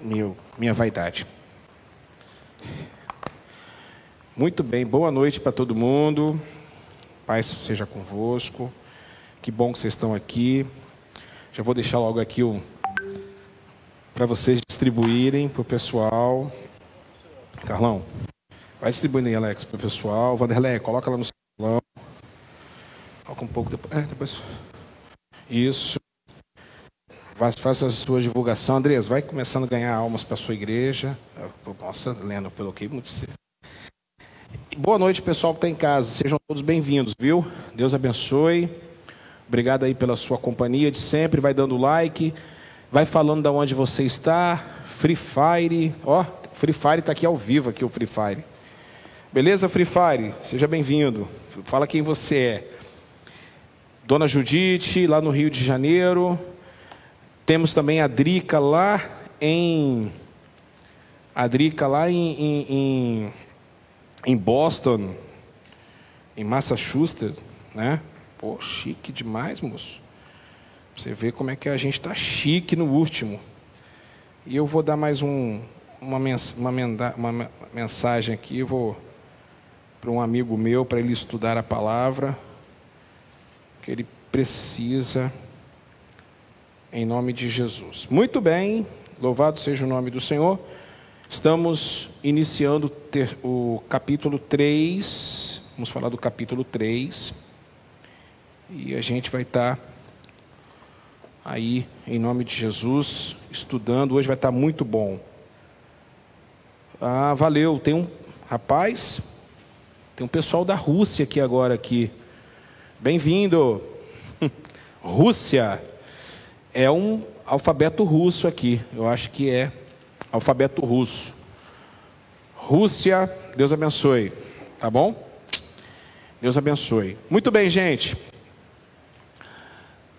Meu, minha vaidade. Muito bem, boa noite para todo mundo. Paz seja convosco. Que bom que vocês estão aqui. Já vou deixar logo aqui o para vocês distribuírem para o pessoal. Carlão, vai distribuindo aí, Alex, para o pessoal. Vanderlei, coloca lá no salão. Coloca um pouco depois. É, depois. Isso. Faça a sua divulgação. Andrés, vai começando a ganhar almas para a sua igreja. Nossa, Leno, pelo que muito Boa noite, pessoal que está em casa. Sejam todos bem-vindos, viu? Deus abençoe. Obrigado aí pela sua companhia de sempre. Vai dando like, vai falando de onde você está. Free Fire, ó, Free Fire está aqui ao vivo aqui o Free Fire. Beleza, Free Fire? Seja bem-vindo. Fala quem você é. Dona Judite, lá no Rio de Janeiro. Temos também a Drica lá em. A Drica lá em, em, em em Boston, em Massachusetts, né? Pô, chique demais, moço. Você vê como é que a gente está chique no último. E eu vou dar mais um, uma, mens uma, uma mensagem aqui, vou para um amigo meu para ele estudar a palavra que ele precisa em nome de Jesus. Muito bem, louvado seja o nome do Senhor. Estamos iniciando o capítulo 3, vamos falar do capítulo 3, e a gente vai estar aí, em nome de Jesus, estudando. Hoje vai estar muito bom. Ah, valeu. Tem um rapaz, tem um pessoal da Rússia aqui agora aqui. Bem-vindo. Rússia é um alfabeto russo aqui. Eu acho que é alfabeto russo. Rússia, Deus abençoe. Tá bom? Deus abençoe. Muito bem, gente.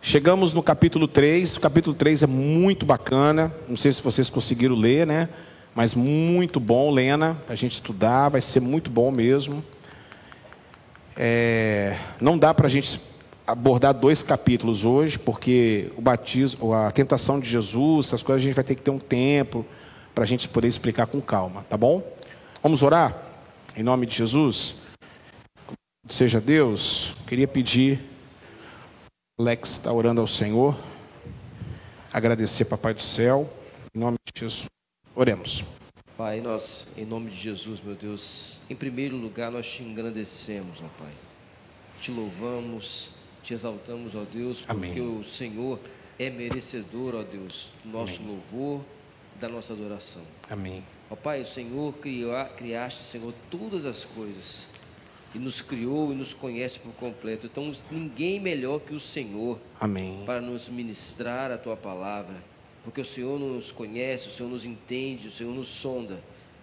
Chegamos no capítulo 3. O capítulo 3 é muito bacana. Não sei se vocês conseguiram ler, né? Mas muito bom, Lena, a gente estudar. Vai ser muito bom mesmo. É... Não dá para a gente abordar dois capítulos hoje, porque o batismo, a tentação de Jesus, essas coisas a gente vai ter que ter um tempo para a gente poder explicar com calma, tá bom? Vamos orar? Em nome de Jesus? Seja Deus, queria pedir, Alex está orando ao Senhor, agradecer, Papai do Céu, em nome de Jesus. Oremos. Pai, nós, em nome de Jesus, meu Deus, em primeiro lugar nós te engrandecemos, ó Pai. Te louvamos, te exaltamos, ó Deus, porque Amém. o Senhor é merecedor, ó Deus, do nosso Amém. louvor da nossa adoração. Amém. Ó Pai, o Senhor criou, criaste, Senhor, todas as coisas e nos criou e nos conhece por completo. Então, ninguém melhor que o Senhor Amém. para nos ministrar a tua palavra, porque o Senhor nos conhece, o Senhor nos entende, o Senhor nos sonda.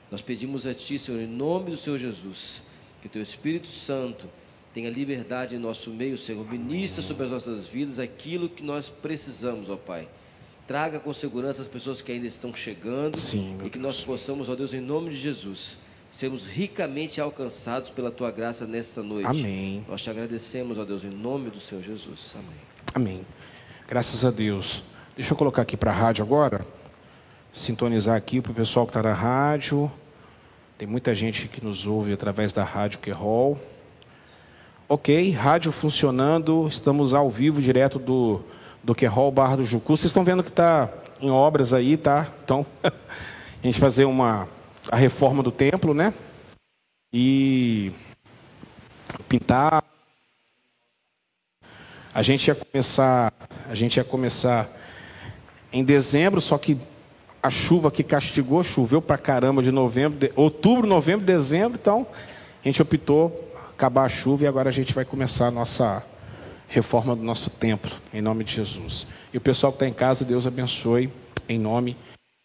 Nós pedimos a Ti, Senhor, em nome do Senhor Jesus, que o Teu Espírito Santo tenha liberdade em nosso meio, Senhor. Ministra sobre as nossas vidas aquilo que nós precisamos, ó Pai Traga com segurança as pessoas que ainda estão chegando. Sim, e que nós possamos, ó Deus, em nome de Jesus, sermos ricamente alcançados pela tua graça nesta noite. Amém. Nós te agradecemos, ó Deus, em nome do Senhor Jesus. Amém. Amém. Graças a Deus. Deixa eu colocar aqui para a rádio agora. Sintonizar aqui para o pessoal que está na rádio. Tem muita gente que nos ouve através da rádio Querol. Ok, rádio funcionando. Estamos ao vivo, direto do do que Hall Barra do Jucu. Vocês estão vendo que está em obras aí, tá? Então, a gente fazer uma a reforma do templo, né? E pintar. A gente ia começar, a gente ia começar em dezembro, só que a chuva que castigou, choveu para caramba de novembro, de, outubro, novembro, dezembro, então a gente optou acabar a chuva e agora a gente vai começar a nossa reforma do nosso templo, em nome de Jesus. E o pessoal que está em casa, Deus abençoe, em nome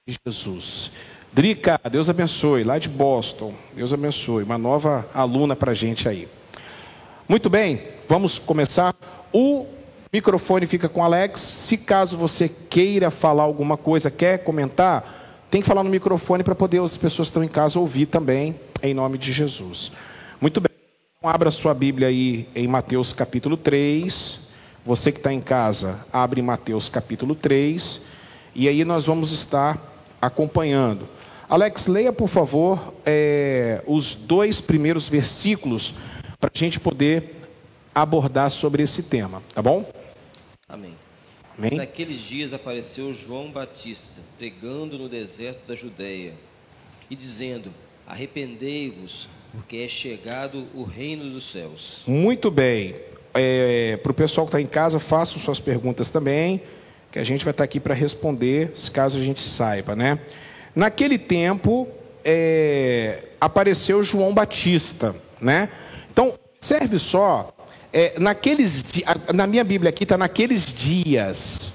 de Jesus. Drica, Deus abençoe, lá de Boston, Deus abençoe, uma nova aluna para a gente aí. Muito bem, vamos começar. O microfone fica com o Alex. Se caso você queira falar alguma coisa, quer comentar, tem que falar no microfone para poder as pessoas que estão em casa ouvir também, em nome de Jesus. Muito bem. Então, abra sua Bíblia aí em Mateus capítulo 3. Você que está em casa, abre Mateus capítulo 3. E aí nós vamos estar acompanhando. Alex, leia por favor é, os dois primeiros versículos para a gente poder abordar sobre esse tema, tá bom? Amém. Amém. Naqueles dias apareceu João Batista, pregando no deserto da Judéia e dizendo: Arrependei-vos, porque é chegado o reino dos céus. Muito bem. É, para o pessoal que está em casa, façam suas perguntas também, que a gente vai estar tá aqui para responder, caso a gente saiba, né? Naquele tempo, é, apareceu João Batista, né? Então, serve só, é, naqueles, na minha Bíblia aqui está naqueles dias,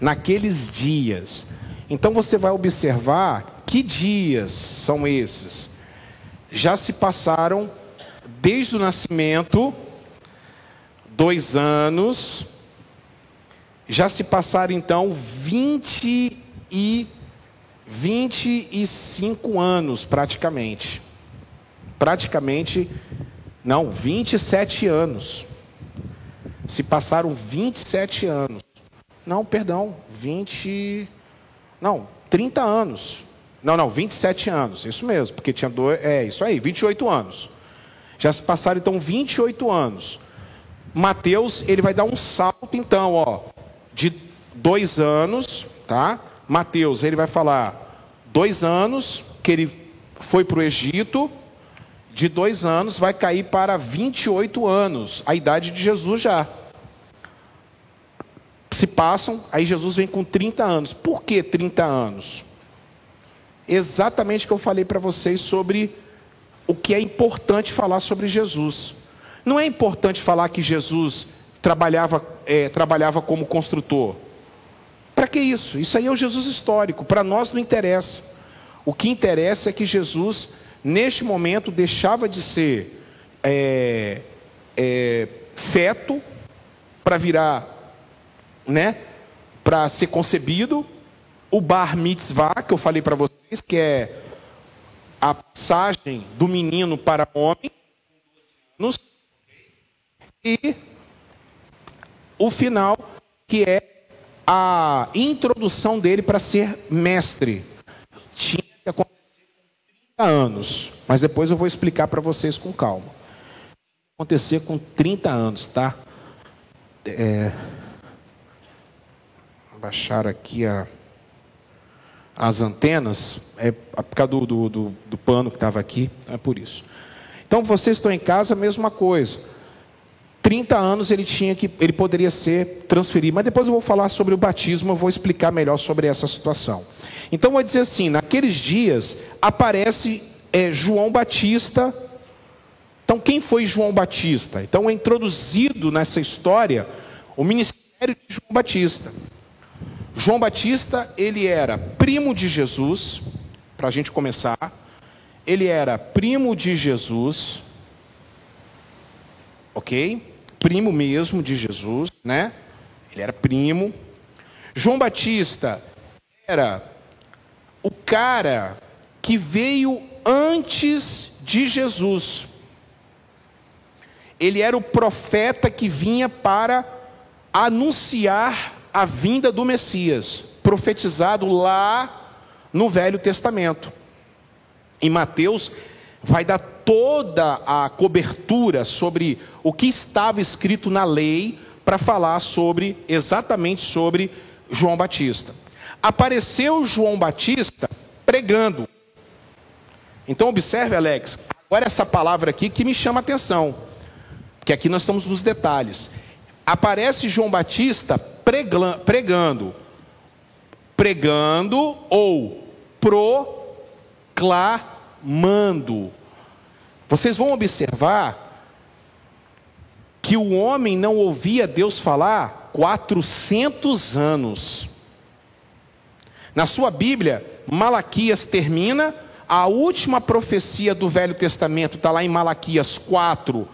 naqueles dias. Então você vai observar que dias são esses já se passaram, desde o nascimento, dois anos, já se passaram então 20 e 25 anos praticamente. Praticamente, não, 27 anos. Se passaram 27 anos. Não, perdão, 20. Não, 30 anos. Não, não, 27 anos, isso mesmo, porque tinha dois. É, isso aí, 28 anos. Já se passaram então 28 anos. Mateus, ele vai dar um salto então, ó, de dois anos, tá? Mateus, ele vai falar dois anos que ele foi para o Egito, de dois anos vai cair para 28 anos, a idade de Jesus já. Se passam, aí Jesus vem com 30 anos. Por que 30 anos? Exatamente o que eu falei para vocês sobre o que é importante falar sobre Jesus. Não é importante falar que Jesus trabalhava, é, trabalhava como construtor. Para que isso? Isso aí é o Jesus histórico. Para nós não interessa. O que interessa é que Jesus, neste momento, deixava de ser é, é, feto para virar, né? Para ser concebido. O bar mitzvah, que eu falei para vocês que é a passagem do menino para o homem, e o final, que é a introdução dele para ser mestre. Tinha que acontecer com 30 anos, mas depois eu vou explicar para vocês com calma. Acontecer com 30 anos, tá? É... Baixar aqui a as antenas, é por causa do, do, do, do pano que estava aqui, é por isso. Então vocês estão em casa, mesma coisa. 30 anos ele tinha que, ele poderia ser transferido, mas depois eu vou falar sobre o batismo, eu vou explicar melhor sobre essa situação. Então vou dizer assim, naqueles dias aparece é, João Batista. Então quem foi João Batista? Então é introduzido nessa história o ministério de João Batista. João Batista, ele era primo de Jesus, para a gente começar. Ele era primo de Jesus, ok? Primo mesmo de Jesus, né? Ele era primo. João Batista era o cara que veio antes de Jesus. Ele era o profeta que vinha para anunciar a vinda do Messias, profetizado lá no Velho Testamento. E Mateus vai dar toda a cobertura sobre o que estava escrito na lei para falar sobre exatamente sobre João Batista. Apareceu João Batista pregando. Então observe, Alex, agora essa palavra aqui que me chama a atenção, porque aqui nós estamos nos detalhes. Aparece João Batista pregando. pregando ou proclamando. Vocês vão observar que o homem não ouvia Deus falar 400 anos. Na sua Bíblia, Malaquias termina, a última profecia do Velho Testamento está lá em Malaquias 4,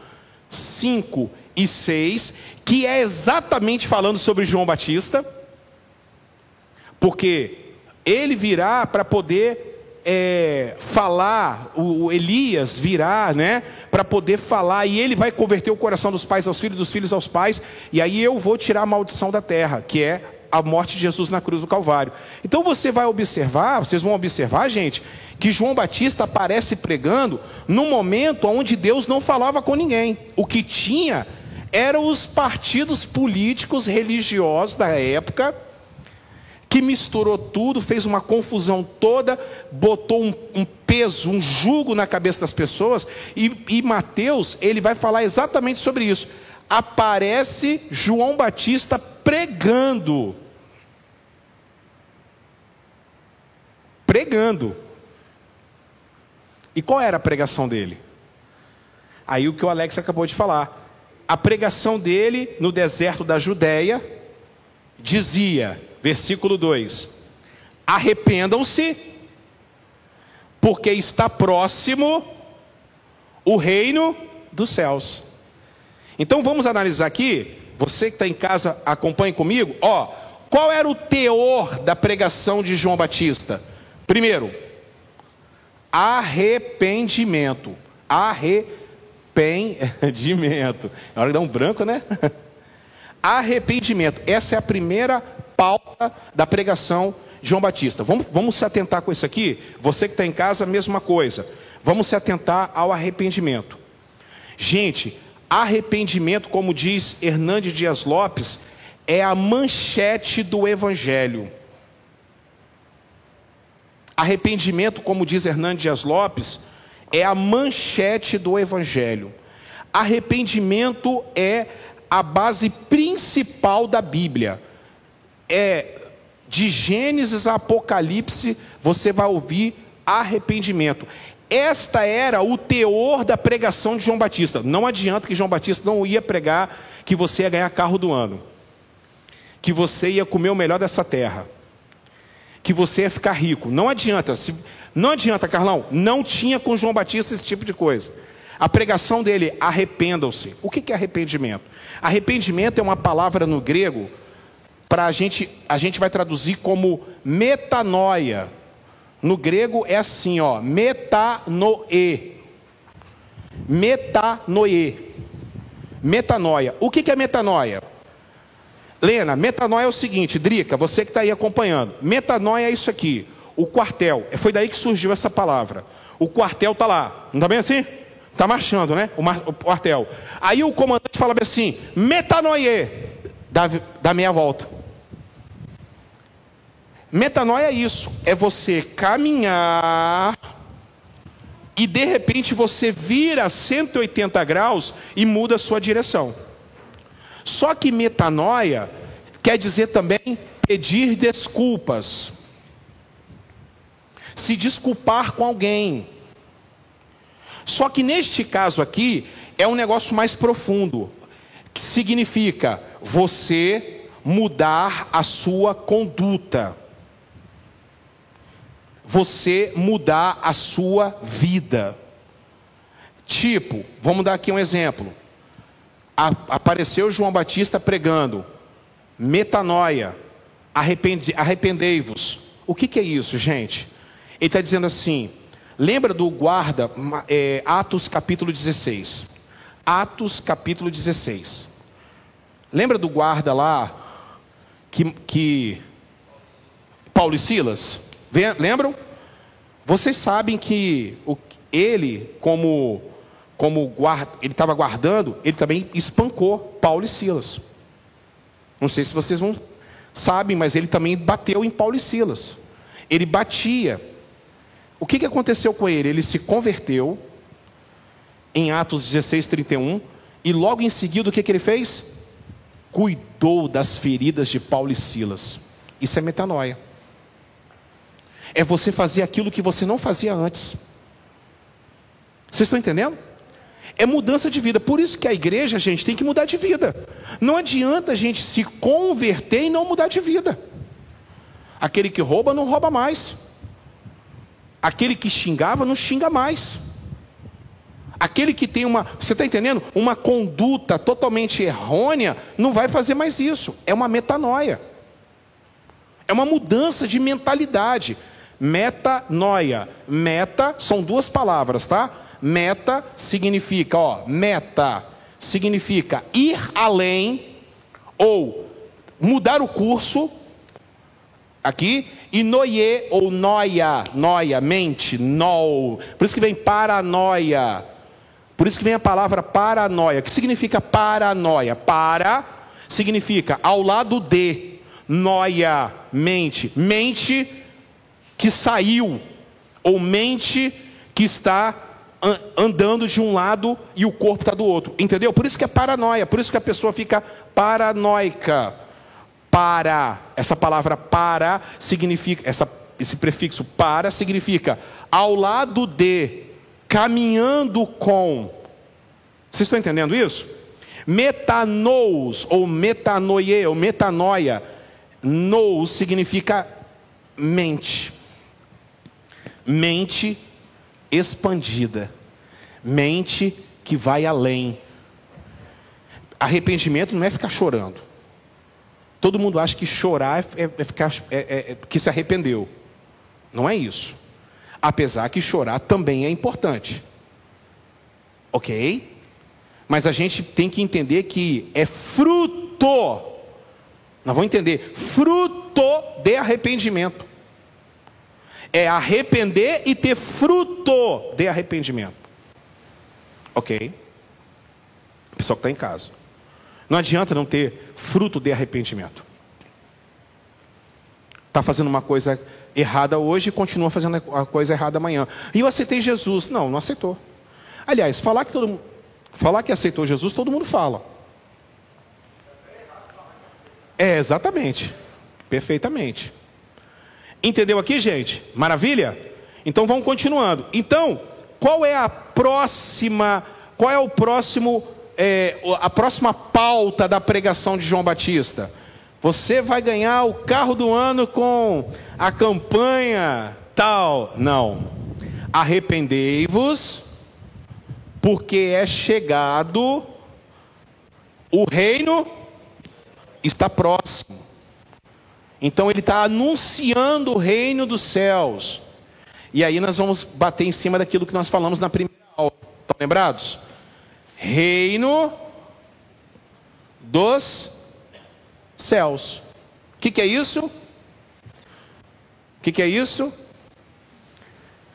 5 e 6, que é exatamente falando sobre João Batista, porque ele virá para poder é, falar, o Elias virá, né, para poder falar, e ele vai converter o coração dos pais aos filhos, dos filhos aos pais, e aí eu vou tirar a maldição da terra, que é a morte de Jesus na cruz do Calvário. Então você vai observar, vocês vão observar, gente, que João Batista aparece pregando no momento onde Deus não falava com ninguém. O que tinha eram os partidos políticos religiosos da época que misturou tudo, fez uma confusão toda, botou um, um peso, um jugo na cabeça das pessoas, e, e Mateus, ele vai falar exatamente sobre isso. Aparece João Batista pregando. Pregando. E qual era a pregação dele? Aí o que o Alex acabou de falar. A pregação dele no deserto da Judéia dizia: versículo 2: Arrependam-se, porque está próximo o reino dos céus. Então vamos analisar aqui, você que está em casa, acompanhe comigo, ó, qual era o teor da pregação de João Batista? Primeiro, arrependimento. Arrependimento. É hora de dar um branco, né? Arrependimento. Essa é a primeira pauta da pregação de João Batista. Vamos, vamos se atentar com isso aqui? Você que está em casa, mesma coisa. Vamos se atentar ao arrependimento. Gente, arrependimento, como diz Hernandes Dias Lopes, é a manchete do Evangelho. Arrependimento, como diz Hernandes Dias Lopes, é a manchete do Evangelho. Arrependimento é a base principal da Bíblia é de Gênesis a Apocalipse, você vai ouvir arrependimento. Esta era o teor da pregação de João Batista. Não adianta que João Batista não ia pregar que você ia ganhar carro do ano, que você ia comer o melhor dessa terra, que você ia ficar rico. Não adianta. Não adianta, Carlão. Não tinha com João Batista esse tipo de coisa. A pregação dele, arrependam-se. O que é arrependimento? Arrependimento é uma palavra no grego para a gente, a gente vai traduzir como metanoia. No grego é assim, ó, metanoe. Metanoe. Metanoia. O que é metanoia? Lena, metanoia é o seguinte, Drica, você que está aí acompanhando. Metanoia é isso aqui, o quartel. Foi daí que surgiu essa palavra. O quartel está lá. Não está bem assim? Está marchando, né? O, mar, o, quartel. Aí o comandante fala assim: metanoie. Dá, dá meia volta. Metanoia é isso, é você caminhar e de repente você vira 180 graus e muda a sua direção. Só que metanoia quer dizer também pedir desculpas, se desculpar com alguém. Só que neste caso aqui é um negócio mais profundo, que significa você mudar a sua conduta você mudar a sua vida. Tipo, vamos dar aqui um exemplo. A, apareceu João Batista pregando, metanoia, arrepende, arrependei-vos. O que, que, é isso, gente? Ele está dizendo assim: lembra do guarda, é, Atos capítulo 16. Atos capítulo 16. Lembra do guarda lá, que, que Paulo e Silas? Lembram? Vocês sabem que o, ele, como, como guarda, ele estava guardando, ele também espancou Paulo e Silas. Não sei se vocês não sabem, mas ele também bateu em Paulo e Silas. Ele batia. O que, que aconteceu com ele? Ele se converteu em Atos 16, 31, e logo em seguida o que, que ele fez? Cuidou das feridas de Paulo e Silas. Isso é metanoia. É você fazer aquilo que você não fazia antes. Vocês estão entendendo? É mudança de vida. Por isso que a igreja, gente, tem que mudar de vida. Não adianta a gente se converter e não mudar de vida. Aquele que rouba não rouba mais. Aquele que xingava não xinga mais. Aquele que tem uma, você está entendendo? Uma conduta totalmente errônea, não vai fazer mais isso. É uma metanoia. É uma mudança de mentalidade. Metanoia. Meta são duas palavras, tá? Meta significa, ó, meta significa ir além ou mudar o curso aqui e noie ou noia, noia, mente, no. Por isso que vem paranoia. Por isso que vem a palavra paranoia. O que significa paranoia? Para significa ao lado de, noia, mente. Mente que saiu, ou mente que está andando de um lado e o corpo está do outro. Entendeu? Por isso que é paranoia, por isso que a pessoa fica paranoica. Para, essa palavra para significa, essa, esse prefixo para significa ao lado de caminhando com. Vocês estão entendendo isso? Metanous, ou metanoie, ou metanoia. Nous significa mente. Mente expandida. Mente que vai além. Arrependimento não é ficar chorando. Todo mundo acha que chorar é, é ficar é, é, é que se arrependeu. Não é isso. Apesar que chorar também é importante. Ok? Mas a gente tem que entender que é fruto. Nós vamos entender. Fruto de arrependimento. É arrepender e ter fruto de arrependimento. Ok? O pessoal que está em casa. Não adianta não ter fruto de arrependimento. Está fazendo uma coisa errada hoje e continua fazendo a coisa errada amanhã. E eu aceitei Jesus. Não, não aceitou. Aliás, falar que todo falar que aceitou Jesus, todo mundo fala. É, exatamente. Perfeitamente. Entendeu aqui, gente? Maravilha? Então vamos continuando. Então, qual é a próxima, qual é o próximo, é, a próxima pauta da pregação de João Batista? Você vai ganhar o carro do ano com a campanha tal. Não. Arrependei-vos, porque é chegado o reino está próximo. Então ele está anunciando o reino dos céus. E aí nós vamos bater em cima daquilo que nós falamos na primeira aula. Estão lembrados? Reino dos céus. O que, que, é isso? O que, que é isso?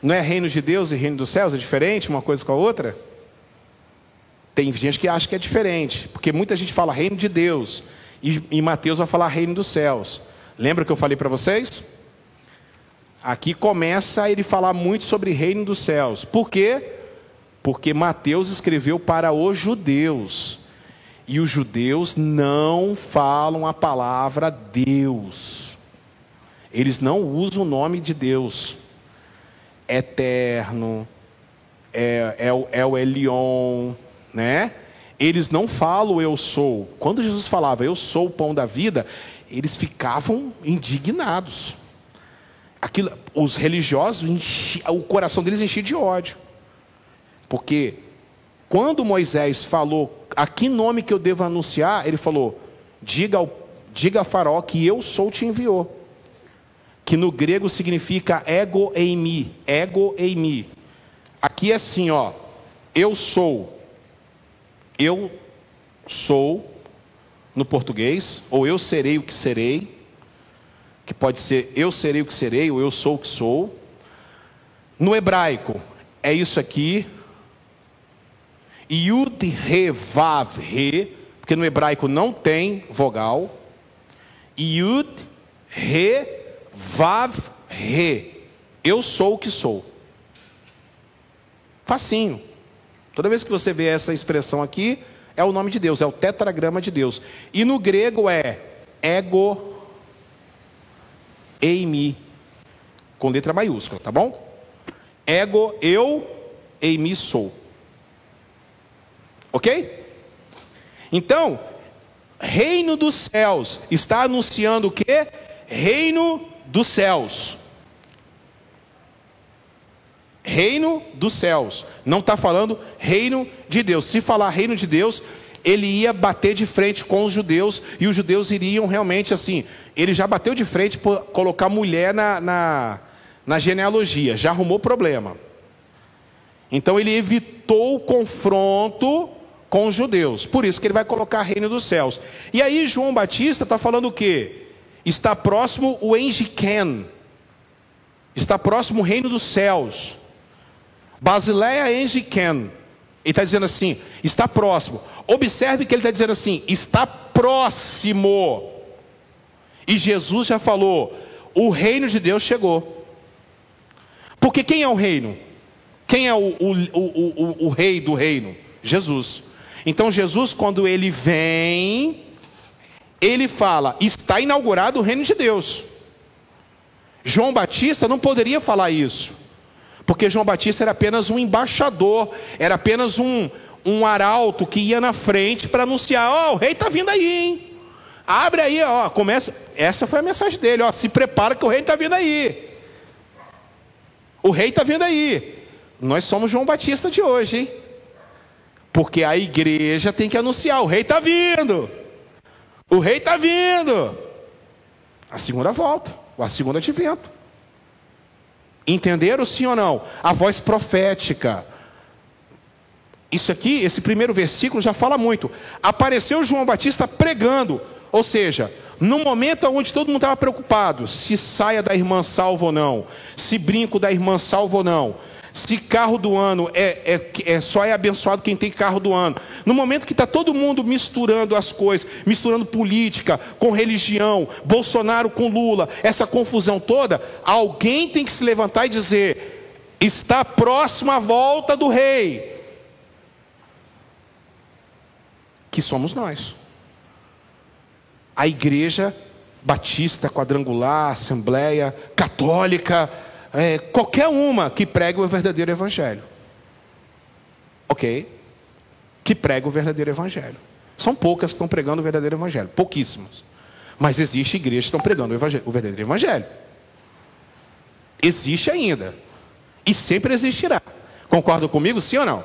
Não é reino de Deus e reino dos céus? É diferente uma coisa com a outra? Tem gente que acha que é diferente, porque muita gente fala reino de Deus, e, e Mateus vai falar reino dos céus. Lembra que eu falei para vocês? Aqui começa ele falar muito sobre reino dos céus. Por quê? Porque Mateus escreveu para os judeus. E os judeus não falam a palavra Deus. Eles não usam o nome de Deus. Eterno, é, é, é o Elion, né? Eles não falam eu sou. Quando Jesus falava eu sou o pão da vida, eles ficavam indignados. Aquilo, os religiosos, enchi, o coração deles enchia de ódio. Porque quando Moisés falou, a que nome que eu devo anunciar? Ele falou, diga, ao, diga a faraó que eu sou te enviou. Que no grego significa ego eimi, ego eimi. Aqui é assim, ó, eu sou, eu sou no português, ou eu serei o que serei, que pode ser eu serei o que serei, ou eu sou o que sou. No hebraico, é isso aqui. Yud, Re, Vav, Re, porque no hebraico não tem vogal. Yud, Re, Vav, Re. Eu sou o que sou. Facinho. Toda vez que você vê essa expressão aqui, é o nome de Deus, é o tetragrama de Deus. E no grego é ego eimi. com letra maiúscula, tá bom? Ego, eu, eimi sou. Ok? Então, reino dos céus está anunciando o que? Reino dos céus. Reino dos céus. Não está falando reino de Deus. Se falar reino de Deus, ele ia bater de frente com os judeus e os judeus iriam realmente assim. Ele já bateu de frente por colocar mulher na, na, na genealogia, já arrumou problema. Então ele evitou o confronto com os judeus. Por isso que ele vai colocar reino dos céus. E aí João Batista está falando o quê? Está próximo o Engiken. Está próximo o reino dos céus. Basileia Engiken. Ele está dizendo assim, está próximo. Observe que ele está dizendo assim, está próximo. E Jesus já falou, o reino de Deus chegou. Porque quem é o reino? Quem é o, o, o, o, rei do reino? Jesus. Então Jesus, quando ele vem, ele fala, está inaugurado o reino de Deus. João Batista não poderia falar isso. Porque João Batista era apenas um embaixador, era apenas um, um arauto que ia na frente para anunciar: Ó, oh, o rei está vindo aí, hein? Abre aí, ó, começa. Essa foi a mensagem dele: ó, se prepara que o rei está vindo aí. O rei está vindo aí. Nós somos João Batista de hoje, hein? Porque a igreja tem que anunciar: o rei está vindo. O rei está vindo. A segunda volta, a segunda advento. Entenderam sim ou não? A voz profética. Isso aqui, esse primeiro versículo já fala muito. Apareceu João Batista pregando, ou seja, no momento onde todo mundo estava preocupado, se saia da irmã salva ou não, se brinco da irmã salva ou não, se carro do ano é, é, é só é abençoado quem tem carro do ano. No momento que está todo mundo misturando as coisas, misturando política com religião, Bolsonaro com Lula, essa confusão toda, alguém tem que se levantar e dizer: está próxima a volta do rei. Que somos nós. A igreja batista, quadrangular, assembleia, católica, é, qualquer uma que pregue o verdadeiro evangelho. Ok? Que prega o verdadeiro evangelho. São poucas que estão pregando o verdadeiro evangelho, pouquíssimas. Mas existe igrejas que estão pregando o, o verdadeiro evangelho. Existe ainda. E sempre existirá. Concorda comigo, sim ou não?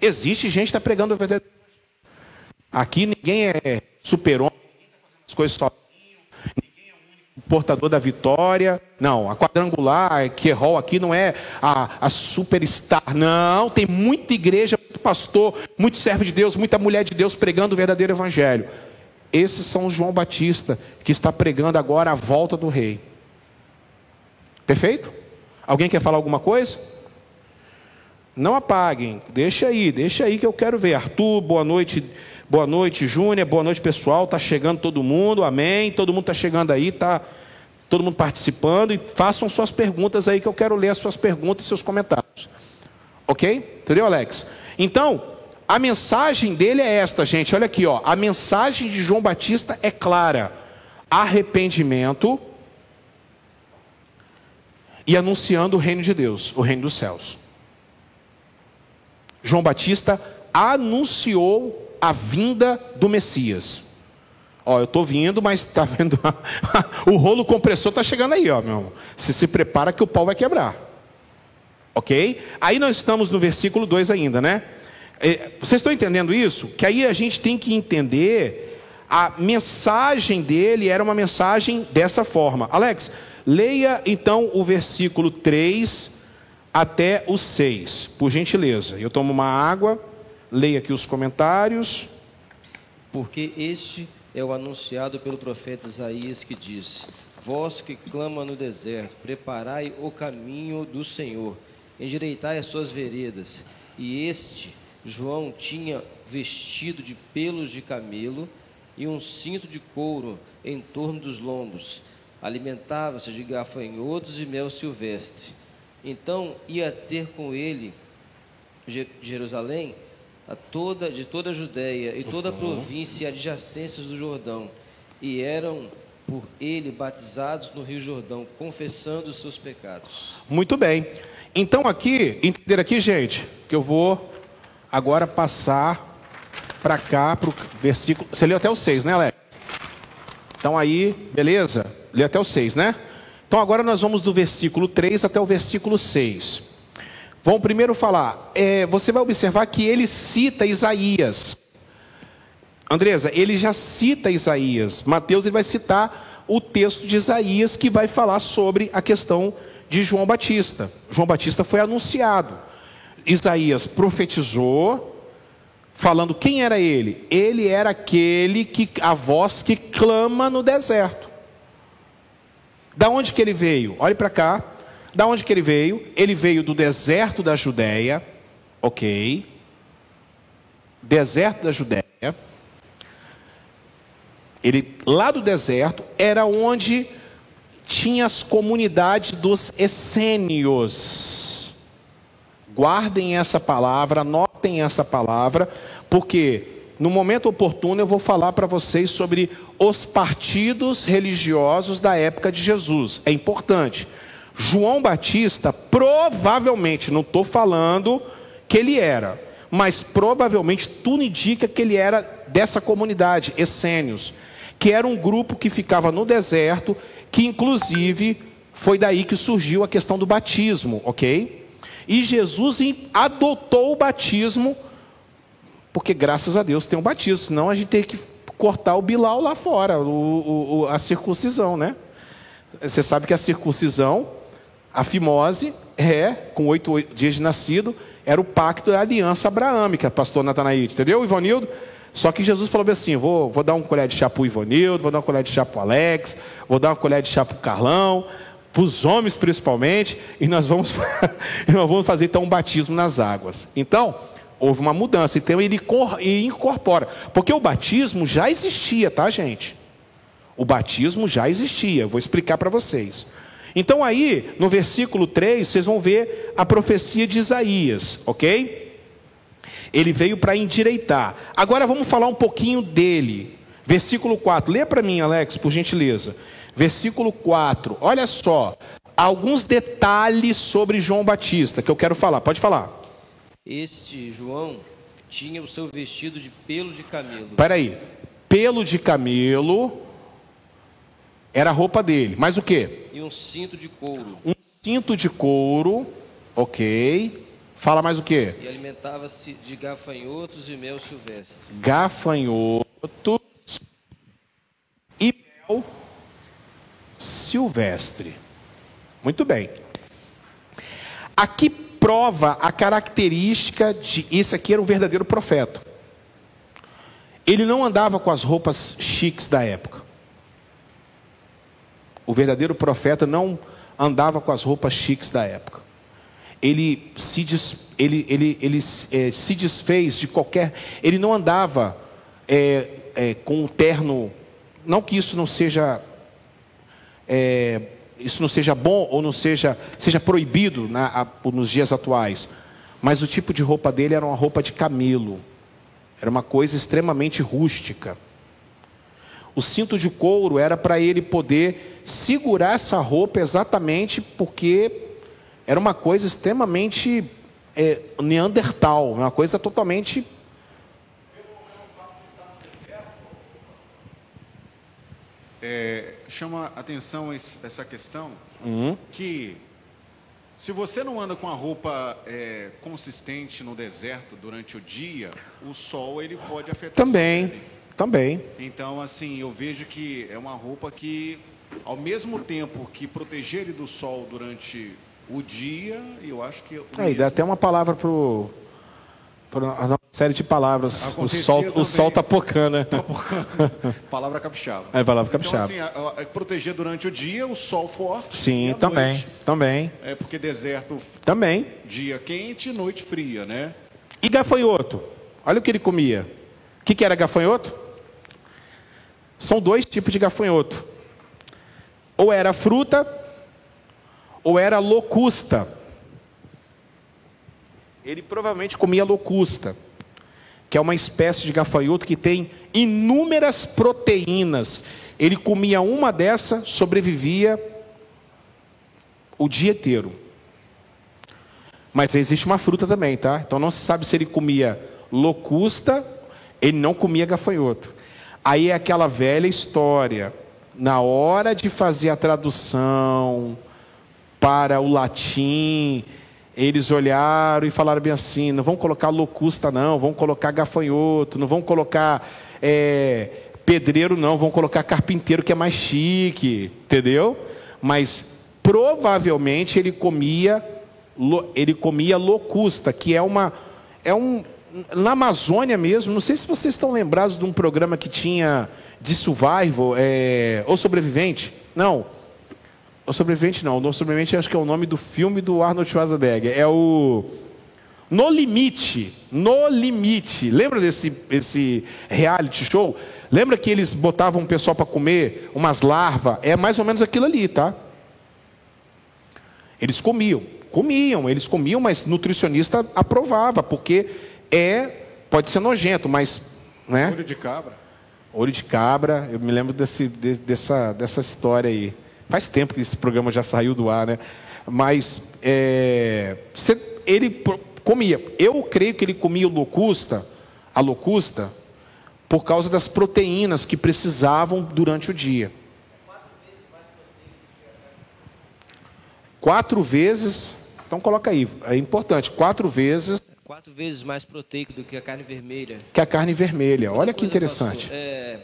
Existe gente que está pregando o verdadeiro evangelho. Aqui ninguém é super-homem, fazendo as coisas sozinho portador da vitória. Não, a quadrangular, que rol aqui não é a, a superstar. Não, tem muita igreja, muito pastor, muito servo de Deus, muita mulher de Deus pregando o verdadeiro evangelho. Esses são os João Batista, que está pregando agora a volta do rei. Perfeito? Alguém quer falar alguma coisa? Não apaguem, deixa aí, deixa aí que eu quero ver. Arthur, boa noite. Boa noite, Júnior. Boa noite, pessoal. Tá chegando todo mundo. Amém. Todo mundo está chegando aí, tá todo mundo participando e façam suas perguntas aí que eu quero ler as suas perguntas e seus comentários. OK? Entendeu, Alex? Então, a mensagem dele é esta, gente. Olha aqui, ó. A mensagem de João Batista é clara: arrependimento e anunciando o reino de Deus, o reino dos céus. João Batista anunciou a vinda do Messias. Ó, eu estou vindo, mas está vendo? o rolo compressor está chegando aí, ó, meu irmão. Se se prepara que o pau vai quebrar. Ok? Aí nós estamos no versículo 2 ainda, né? É, vocês estão entendendo isso? Que aí a gente tem que entender a mensagem dele era uma mensagem dessa forma. Alex, leia então o versículo 3 até o 6, por gentileza. Eu tomo uma água, leia aqui os comentários. Porque este é o anunciado pelo profeta Isaías que diz: Vós que clama no deserto, preparai o caminho do Senhor, endireitai as suas veredas. E este, João, tinha vestido de pelos de camelo e um cinto de couro em torno dos lombos. Alimentava-se de gafanhotos e mel silvestre. Então ia ter com ele Jerusalém a toda, de toda a Judéia e toda a uhum. província e adjacências do Jordão, e eram por ele batizados no Rio Jordão, confessando os seus pecados. Muito bem. Então aqui, entender aqui, gente, que eu vou agora passar para cá para o versículo. Você leu até o 6, né, Alex? Então aí, beleza? Leu até o 6, né? Então agora nós vamos do versículo 3 até o versículo 6. Vamos primeiro falar, é, você vai observar que ele cita Isaías. Andresa, ele já cita Isaías. Mateus ele vai citar o texto de Isaías que vai falar sobre a questão de João Batista. João Batista foi anunciado. Isaías profetizou, falando quem era ele? Ele era aquele que a voz que clama no deserto. Da onde que ele veio? Olhe para cá. Da onde que ele veio? Ele veio do deserto da Judéia, ok? Deserto da Judéia. Ele lá do deserto era onde tinha as comunidades dos essênios. Guardem essa palavra, anotem essa palavra, porque no momento oportuno eu vou falar para vocês sobre os partidos religiosos da época de Jesus. É importante. João Batista provavelmente, não estou falando que ele era, mas provavelmente tudo indica que ele era dessa comunidade, essênios, que era um grupo que ficava no deserto, que inclusive foi daí que surgiu a questão do batismo, ok? E Jesus adotou o batismo porque graças a Deus tem um batismo, senão a gente tem que cortar o bilau lá fora, o, o, a circuncisão, né? Você sabe que a circuncisão, a fimose, é, com oito dias de nascido, era o pacto da aliança abraâmica, pastor Natanaíde, entendeu, Ivanildo? Só que Jesus falou assim: vou, vou dar uma colher de chá para o Ivanildo, vou dar uma colher de chá para Alex, vou dar uma colher de chá para Carlão, para os homens principalmente, e nós vamos, nós vamos fazer então um batismo nas águas. Então, houve uma mudança. Então ele incorpora. Porque o batismo já existia, tá, gente? O batismo já existia. Vou explicar para vocês. Então aí, no versículo 3, vocês vão ver a profecia de Isaías, ok? Ele veio para endireitar. Agora vamos falar um pouquinho dele. Versículo 4. Lê para mim, Alex, por gentileza. Versículo 4. Olha só. Alguns detalhes sobre João Batista que eu quero falar. Pode falar. Este João tinha o seu vestido de pelo de camelo. Peraí, pelo de camelo era a roupa dele. Mas o que? E um cinto de couro. Um cinto de couro, ok. Fala mais o que? E alimentava-se de gafanhotos e mel silvestre. Gafanhotos e mel silvestre. Muito bem. Aqui prova a característica de esse aqui era um verdadeiro profeta. Ele não andava com as roupas chiques da época. O verdadeiro profeta não andava com as roupas chiques da época. Ele se, des, ele, ele, ele é, se desfez de qualquer. Ele não andava é, é, com um terno. Não que isso não seja é, isso não seja bom ou não seja, seja proibido na, a, nos dias atuais. Mas o tipo de roupa dele era uma roupa de camelo. Era uma coisa extremamente rústica. O cinto de couro era para ele poder segurar essa roupa exatamente porque era uma coisa extremamente é, neandertal, uma coisa totalmente é, chama atenção essa questão uhum. que se você não anda com a roupa é, consistente no deserto durante o dia, o sol ele pode afetar. Também, também. Então assim eu vejo que é uma roupa que ao mesmo tempo que proteger ele do sol durante o dia, eu acho que. Aí dá até uma palavra pro uma série de palavras. o sol, o sol tá pocando, né? Tá pocando. palavra capixaba. É, palavra capixaba. Então, assim, proteger durante o dia, o sol forte. Sim, também, noite. também. É porque deserto. Também. Dia quente, noite fria, né? E gafanhoto? Olha o que ele comia. O que, que era gafanhoto? São dois tipos de gafanhoto. Ou era fruta, ou era locusta ele provavelmente comia locusta, que é uma espécie de gafanhoto que tem inúmeras proteínas. Ele comia uma dessa, sobrevivia o dia inteiro. Mas existe uma fruta também, tá? Então não se sabe se ele comia locusta, ele não comia gafanhoto. Aí é aquela velha história. Na hora de fazer a tradução para o latim, eles olharam e falaram bem assim: não vão colocar locusta, não, vão colocar gafanhoto, não vão colocar é, pedreiro, não, vão colocar carpinteiro, que é mais chique, entendeu? Mas provavelmente ele comia ele comia locusta, que é uma é um na Amazônia mesmo. Não sei se vocês estão lembrados de um programa que tinha de survival, é, ou sobrevivente. Não, o sobrevivente não. O sobrevivente acho que é o nome do filme do Arnold Schwarzenegger. É o No Limite. No Limite. Lembra desse esse reality show? Lembra que eles botavam o pessoal para comer umas larvas? É mais ou menos aquilo ali, tá? Eles comiam. Comiam, eles comiam, mas nutricionista aprovava, porque é, pode ser nojento, mas. Né? Olho de cabra. Olho de cabra, eu me lembro desse, de, dessa, dessa história aí. Faz tempo que esse programa já saiu do ar, né? Mas é, ele comia. Eu creio que ele comia locusta, a locusta, por causa das proteínas que precisavam durante o dia. Quatro vezes então coloca aí, é importante, quatro vezes. Quatro vezes mais proteico do que a carne vermelha. Que a carne vermelha. Olha que interessante. Pastor, é,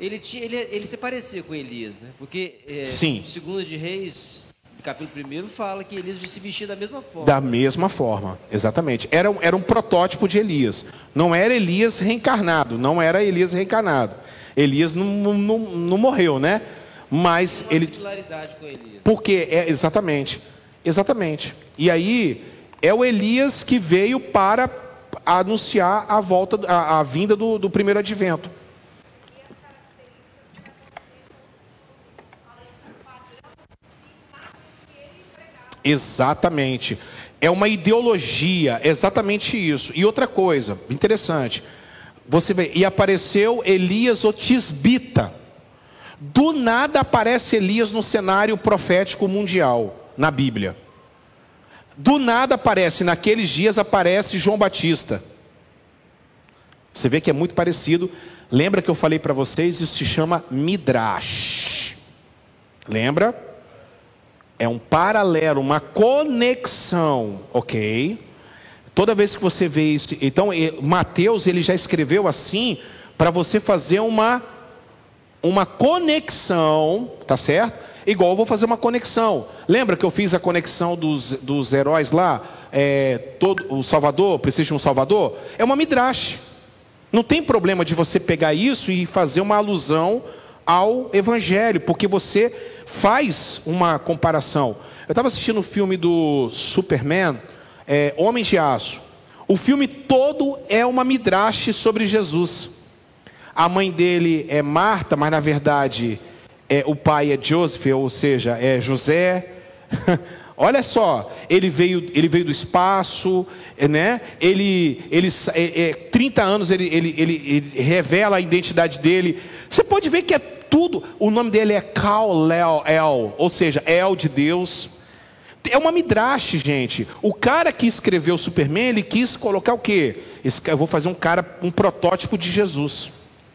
ele, tinha, ele, ele se parecia com Elias, né? Porque é, Sim. segundo de Reis, capítulo 1 fala que Elias se vestia da mesma forma. Da mesma forma, exatamente. Era, era um protótipo de Elias. Não era Elias reencarnado, não era Elias reencarnado. Elias não, não, não morreu, né? Mas ele. com Elias. Porque é exatamente. Exatamente. E aí é o Elias que veio para anunciar a volta, a, a vinda do, do primeiro advento. Exatamente. É uma ideologia, exatamente isso. E outra coisa, interessante. Você vê, e apareceu Elias o Tisbita. Do nada aparece Elias no cenário profético mundial na Bíblia. Do nada aparece, naqueles dias aparece João Batista. Você vê que é muito parecido. Lembra que eu falei para vocês? Isso se chama Midrash. Lembra? É um paralelo, uma conexão, ok? Toda vez que você vê isso, então Mateus ele já escreveu assim para você fazer uma uma conexão, tá certo? Igual eu vou fazer uma conexão. Lembra que eu fiz a conexão dos, dos heróis lá? É, todo, o Salvador, precisa de um Salvador? É uma midrash. Não tem problema de você pegar isso e fazer uma alusão ao Evangelho, porque você faz uma comparação. Eu estava assistindo o filme do Superman, é, Homem de Aço. O filme todo é uma midrash sobre Jesus. A mãe dele é Marta, mas na verdade é, o pai é Joseph, ou seja, é José. Olha só, ele veio, ele veio do espaço, é, né? Ele, ele, é, é, 30 anos ele, ele, ele, ele, revela a identidade dele. Você pode ver que é tudo. O nome dele é Kal-El, El, ou seja, El de Deus. É uma midrash, gente. O cara que escreveu o Superman, ele quis colocar o quê? Eu vou fazer um cara, um protótipo de Jesus.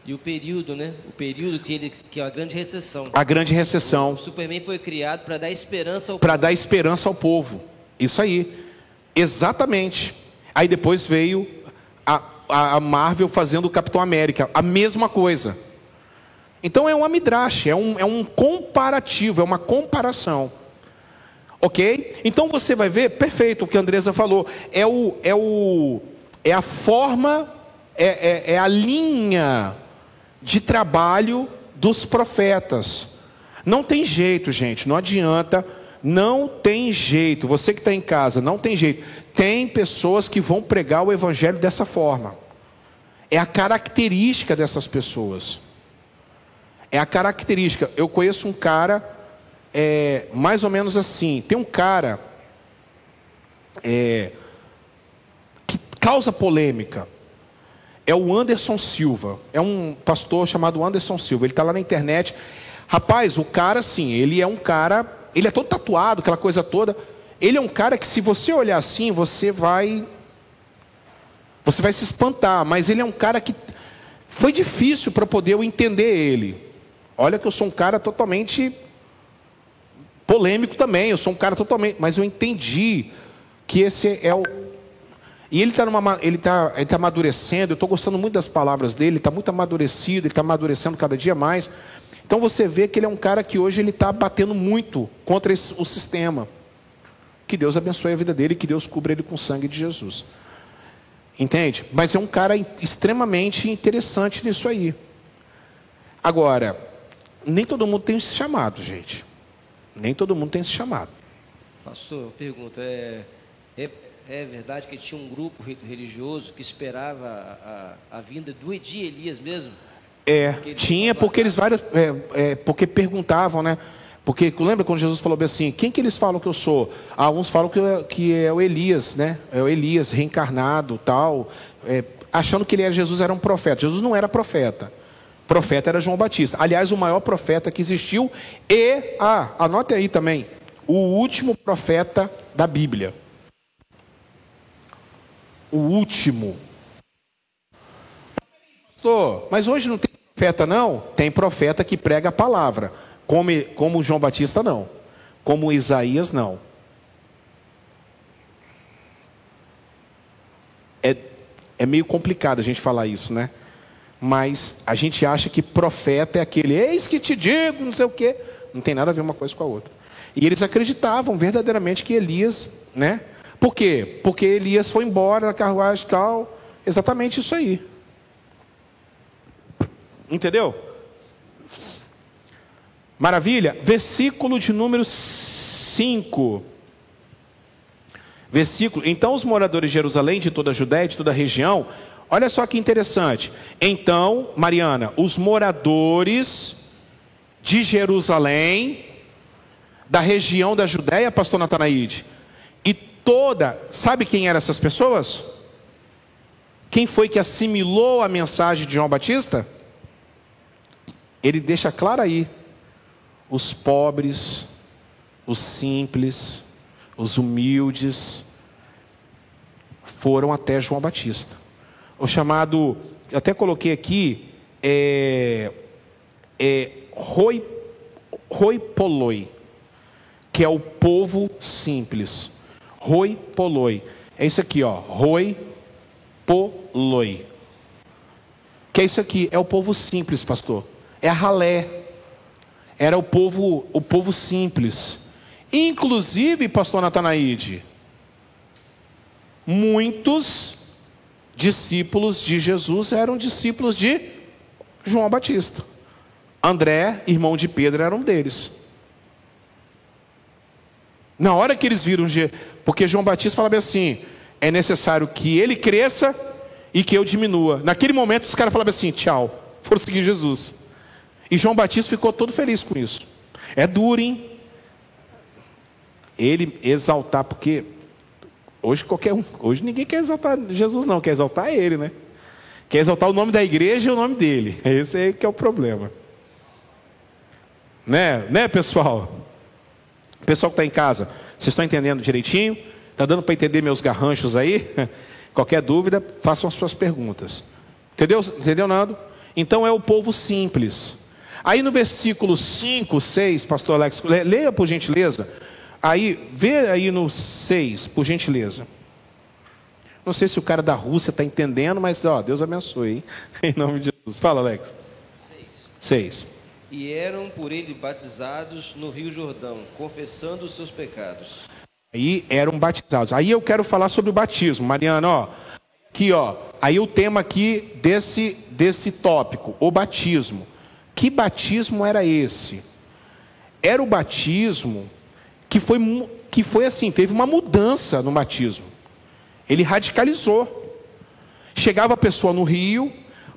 E o período, né? O período que ele que é a grande recessão. A grande recessão. O Superman foi criado para dar esperança ao Para dar esperança ao povo. Isso aí. Exatamente. Aí depois veio a, a Marvel fazendo o Capitão América, a mesma coisa. Então é uma midrash, é um, é um comparativo, é uma comparação. Ok? Então você vai ver, perfeito, o que a Andresa falou, é, o, é, o, é a forma, é, é, é a linha de trabalho dos profetas. Não tem jeito, gente, não adianta, não tem jeito. Você que está em casa, não tem jeito. Tem pessoas que vão pregar o evangelho dessa forma. É a característica dessas pessoas. É a característica. Eu conheço um cara, é, mais ou menos assim. Tem um cara é, que causa polêmica. É o Anderson Silva. É um pastor chamado Anderson Silva. Ele está lá na internet. Rapaz, o cara, assim, ele é um cara. Ele é todo tatuado, aquela coisa toda. Ele é um cara que, se você olhar assim, você vai. Você vai se espantar. Mas ele é um cara que. Foi difícil para poder eu entender ele. Olha que eu sou um cara totalmente polêmico também. Eu sou um cara totalmente. Mas eu entendi que esse é o. E ele está ele tá, ele tá amadurecendo. Eu estou gostando muito das palavras dele. Ele está muito amadurecido. Ele está amadurecendo cada dia mais. Então você vê que ele é um cara que hoje ele está batendo muito contra esse, o sistema. Que Deus abençoe a vida dele que Deus cubra ele com o sangue de Jesus. Entende? Mas é um cara extremamente interessante nisso aí. Agora, nem todo mundo tem esse chamado, gente. Nem todo mundo tem esse chamado. Pastor, pergunta, é, é, é verdade que tinha um grupo religioso que esperava a, a, a vinda do Edi Elias mesmo? É, porque tinha porque eles vários, é, é, porque perguntavam, né? Porque lembra quando Jesus falou assim, quem que eles falam que eu sou? Alguns falam que, eu, que é o Elias, né? É o Elias reencarnado, tal, é, achando que ele era Jesus era um profeta. Jesus não era profeta. Profeta era João Batista. Aliás, o maior profeta que existiu e, ah, anote aí também, o último profeta da Bíblia. O último. Pastor, mas hoje não tem profeta não? Tem profeta que prega a palavra. Como, como João Batista não. Como Isaías não. É, é meio complicado a gente falar isso, né? Mas a gente acha que profeta é aquele, eis que te digo, não sei o quê. Não tem nada a ver uma coisa com a outra. E eles acreditavam verdadeiramente que Elias, né? Por quê? Porque Elias foi embora da carruagem e tal. Exatamente isso aí. Entendeu? Maravilha? Versículo de número 5. Versículo. Então os moradores de Jerusalém, de toda a Judéia, de toda a região, olha só que interessante. Então, Mariana, os moradores de Jerusalém, da região da Judéia, pastor Natanaide, toda, sabe quem eram essas pessoas? Quem foi que assimilou a mensagem de João Batista? Ele deixa claro aí: os pobres, os simples, os humildes, foram até João Batista. O chamado, até coloquei aqui, é, é roi, roi poloi, que é o povo simples. Roi poloi. É isso aqui, ó. Roi poloi. Que é isso aqui? É o povo simples, pastor. É a ralé era o povo, o povo simples. Inclusive, pastor Natanaide, muitos discípulos de Jesus eram discípulos de João Batista. André, irmão de Pedro, era um deles. Na hora que eles viram, porque João Batista falava assim: é necessário que ele cresça e que eu diminua. Naquele momento, os caras falavam assim: tchau, foram seguir Jesus. E João Batista ficou todo feliz com isso. É duro, hein? Ele exaltar, porque hoje qualquer um, hoje ninguém quer exaltar Jesus, não, quer exaltar ele, né? Quer exaltar o nome da igreja e o nome dele. Esse é que é o problema. Né, né, pessoal? Pessoal que está em casa, vocês estão entendendo direitinho? Está dando para entender meus garranchos aí? Qualquer dúvida, façam as suas perguntas. Entendeu, entendeu Nando? Então é o povo simples. Aí no versículo 5, 6, pastor Alex, leia por gentileza. Aí, vê aí no 6, por gentileza. Não sei se o cara da Rússia está entendendo, mas ó, Deus abençoe, hein? Em nome de Jesus. Fala, Alex. 6. E eram por ele batizados no Rio Jordão, confessando os seus pecados. Aí eram batizados. Aí eu quero falar sobre o batismo, Mariana, ó. Aqui, ó. Aí o tema aqui desse desse tópico, o batismo. Que batismo era esse? Era o batismo que foi, que foi assim, teve uma mudança no batismo. Ele radicalizou. Chegava a pessoa no rio,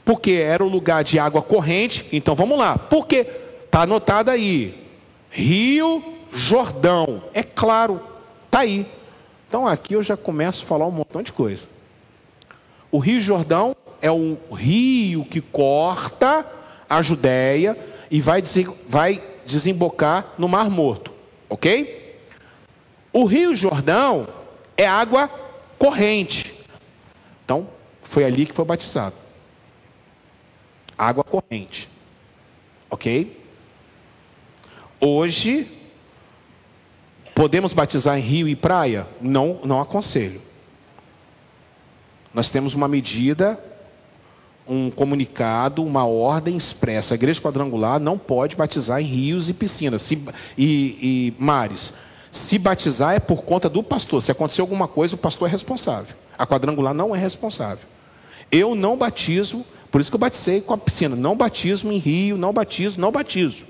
porque era o lugar de água corrente. Então vamos lá. Porque está anotado aí. Rio Jordão. É claro, está aí. Então aqui eu já começo a falar um montão de coisa. O Rio Jordão é um rio que corta a Judéia e vai, vai desembocar no Mar Morto, ok? O Rio Jordão é água corrente. Então, foi ali que foi batizado. Água corrente. Ok? Hoje, podemos batizar em rio e praia? Não, não aconselho. Nós temos uma medida, um comunicado, uma ordem expressa. A igreja quadrangular não pode batizar em rios e piscinas se, e, e mares. Se batizar é por conta do pastor. Se acontecer alguma coisa, o pastor é responsável. A quadrangular não é responsável. Eu não batizo, por isso que eu batizei com a piscina. Não batismo em rio, não batizo, não batizo.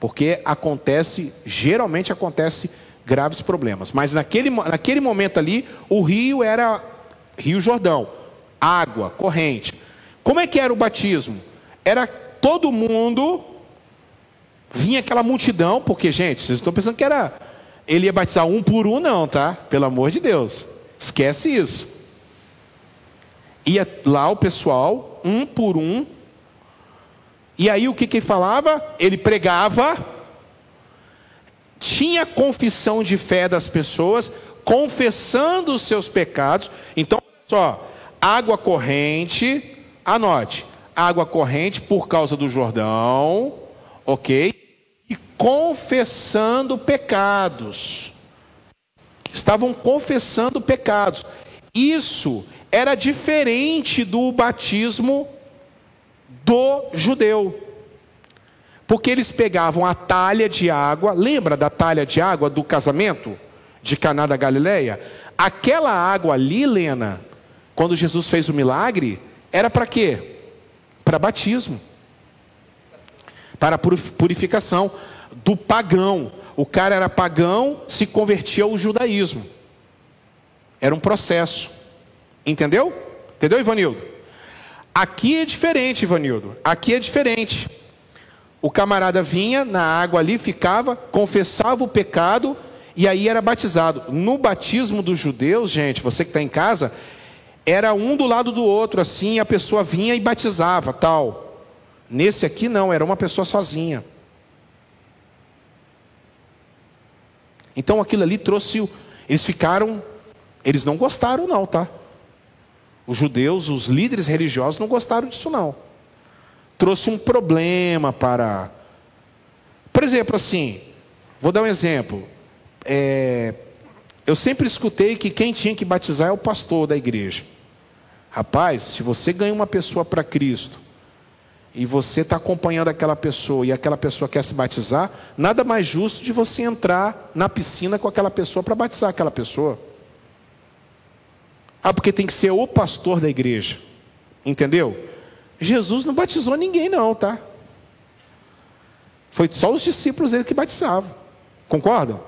Porque acontece, geralmente acontece graves problemas. Mas naquele, naquele momento ali, o rio era Rio Jordão, água, corrente. Como é que era o batismo? Era todo mundo vinha aquela multidão, porque, gente, vocês estão pensando que era. Ele ia batizar um por um, não, tá? Pelo amor de Deus. Esquece isso. Ia lá o pessoal, um por um. E aí o que que ele falava? Ele pregava. Tinha confissão de fé das pessoas, confessando os seus pecados. Então, só, água corrente, anote, água corrente por causa do Jordão, ok? confessando pecados. Estavam confessando pecados. Isso era diferente do batismo do judeu. Porque eles pegavam a talha de água, lembra da talha de água do casamento de Caná da Galileia? Aquela água ali, Lena, quando Jesus fez o milagre, era para quê? Para batismo. Para purificação do pagão. O cara era pagão, se convertia ao judaísmo. Era um processo. Entendeu? Entendeu, Ivanildo? Aqui é diferente, Ivanildo. Aqui é diferente. O camarada vinha na água ali, ficava, confessava o pecado e aí era batizado. No batismo dos judeus, gente, você que está em casa, era um do lado do outro, assim, a pessoa vinha e batizava, tal. Nesse aqui não, era uma pessoa sozinha. Então aquilo ali trouxe. Eles ficaram. Eles não gostaram, não, tá? Os judeus, os líderes religiosos não gostaram disso, não. Trouxe um problema para. Por exemplo, assim, vou dar um exemplo. É, eu sempre escutei que quem tinha que batizar é o pastor da igreja. Rapaz, se você ganha uma pessoa para Cristo e você está acompanhando aquela pessoa e aquela pessoa quer se batizar, nada mais justo de você entrar na piscina com aquela pessoa para batizar aquela pessoa. Ah, porque tem que ser o pastor da igreja. Entendeu? Jesus não batizou ninguém, não, tá? Foi só os discípulos dele que batizavam. Concordam?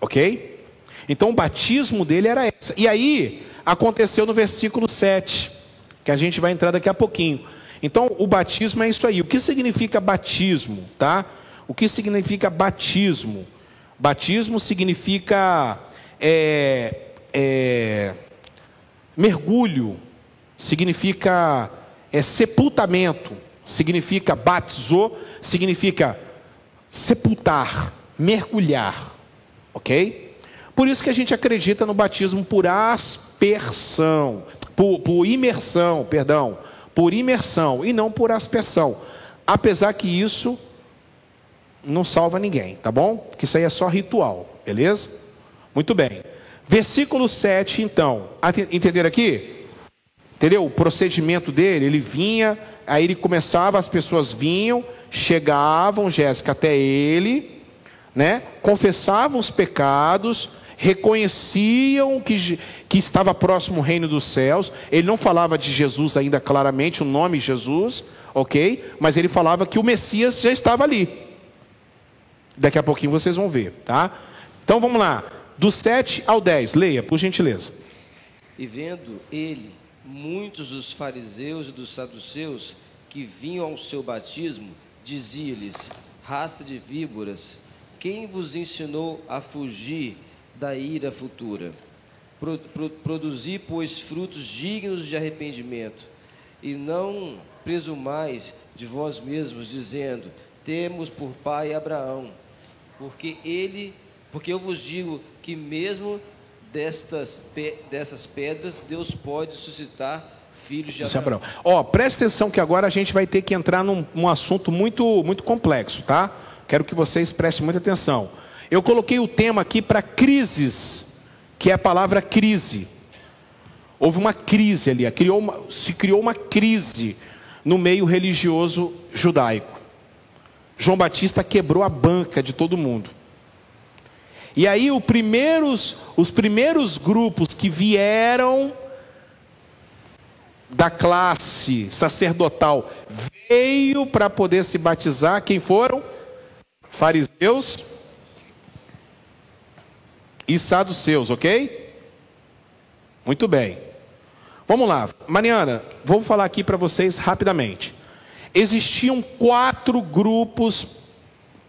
Ok? Então o batismo dele era essa. E aí, aconteceu no versículo 7 que a gente vai entrar daqui a pouquinho. Então, o batismo é isso aí. O que significa batismo, tá? O que significa batismo? Batismo significa é, é, mergulho, significa é, sepultamento, significa batizou, significa sepultar, mergulhar, ok? Por isso que a gente acredita no batismo por aspersão por, por imersão, perdão, por imersão e não por aspersão. Apesar que isso não salva ninguém, tá bom? Porque isso aí é só ritual, beleza? Muito bem. Versículo 7, então. Entenderam aqui? Entendeu? O procedimento dele, ele vinha, aí ele começava, as pessoas vinham, chegavam, Jéssica, até ele, né? Confessavam os pecados, reconheciam que, que estava próximo o reino dos céus. Ele não falava de Jesus ainda claramente, o nome Jesus, ok? Mas ele falava que o Messias já estava ali. Daqui a pouquinho vocês vão ver, tá? Então vamos lá, do 7 ao 10, leia, por gentileza. E vendo ele muitos dos fariseus e dos saduceus que vinham ao seu batismo, dizia-lhes: Raça de víboras, quem vos ensinou a fugir da ira futura. Pro, pro, produzi, pois, frutos dignos de arrependimento, e não presumais de vós mesmos, dizendo: Temos por pai Abraão, porque ele, porque eu vos digo que mesmo destas, dessas pedras Deus pode suscitar filhos de Abraão. Ó, oh, presta atenção que agora a gente vai ter que entrar num um assunto muito, muito complexo, tá? Quero que vocês prestem muita atenção. Eu coloquei o tema aqui para crises, que é a palavra crise. Houve uma crise ali, criou uma, se criou uma crise no meio religioso judaico. João Batista quebrou a banca de todo mundo. E aí primeiros, os primeiros grupos que vieram da classe sacerdotal veio para poder se batizar, quem foram? Fariseus e saduceus, ok? Muito bem. Vamos lá, Mariana, vou falar aqui para vocês rapidamente. Existiam quatro grupos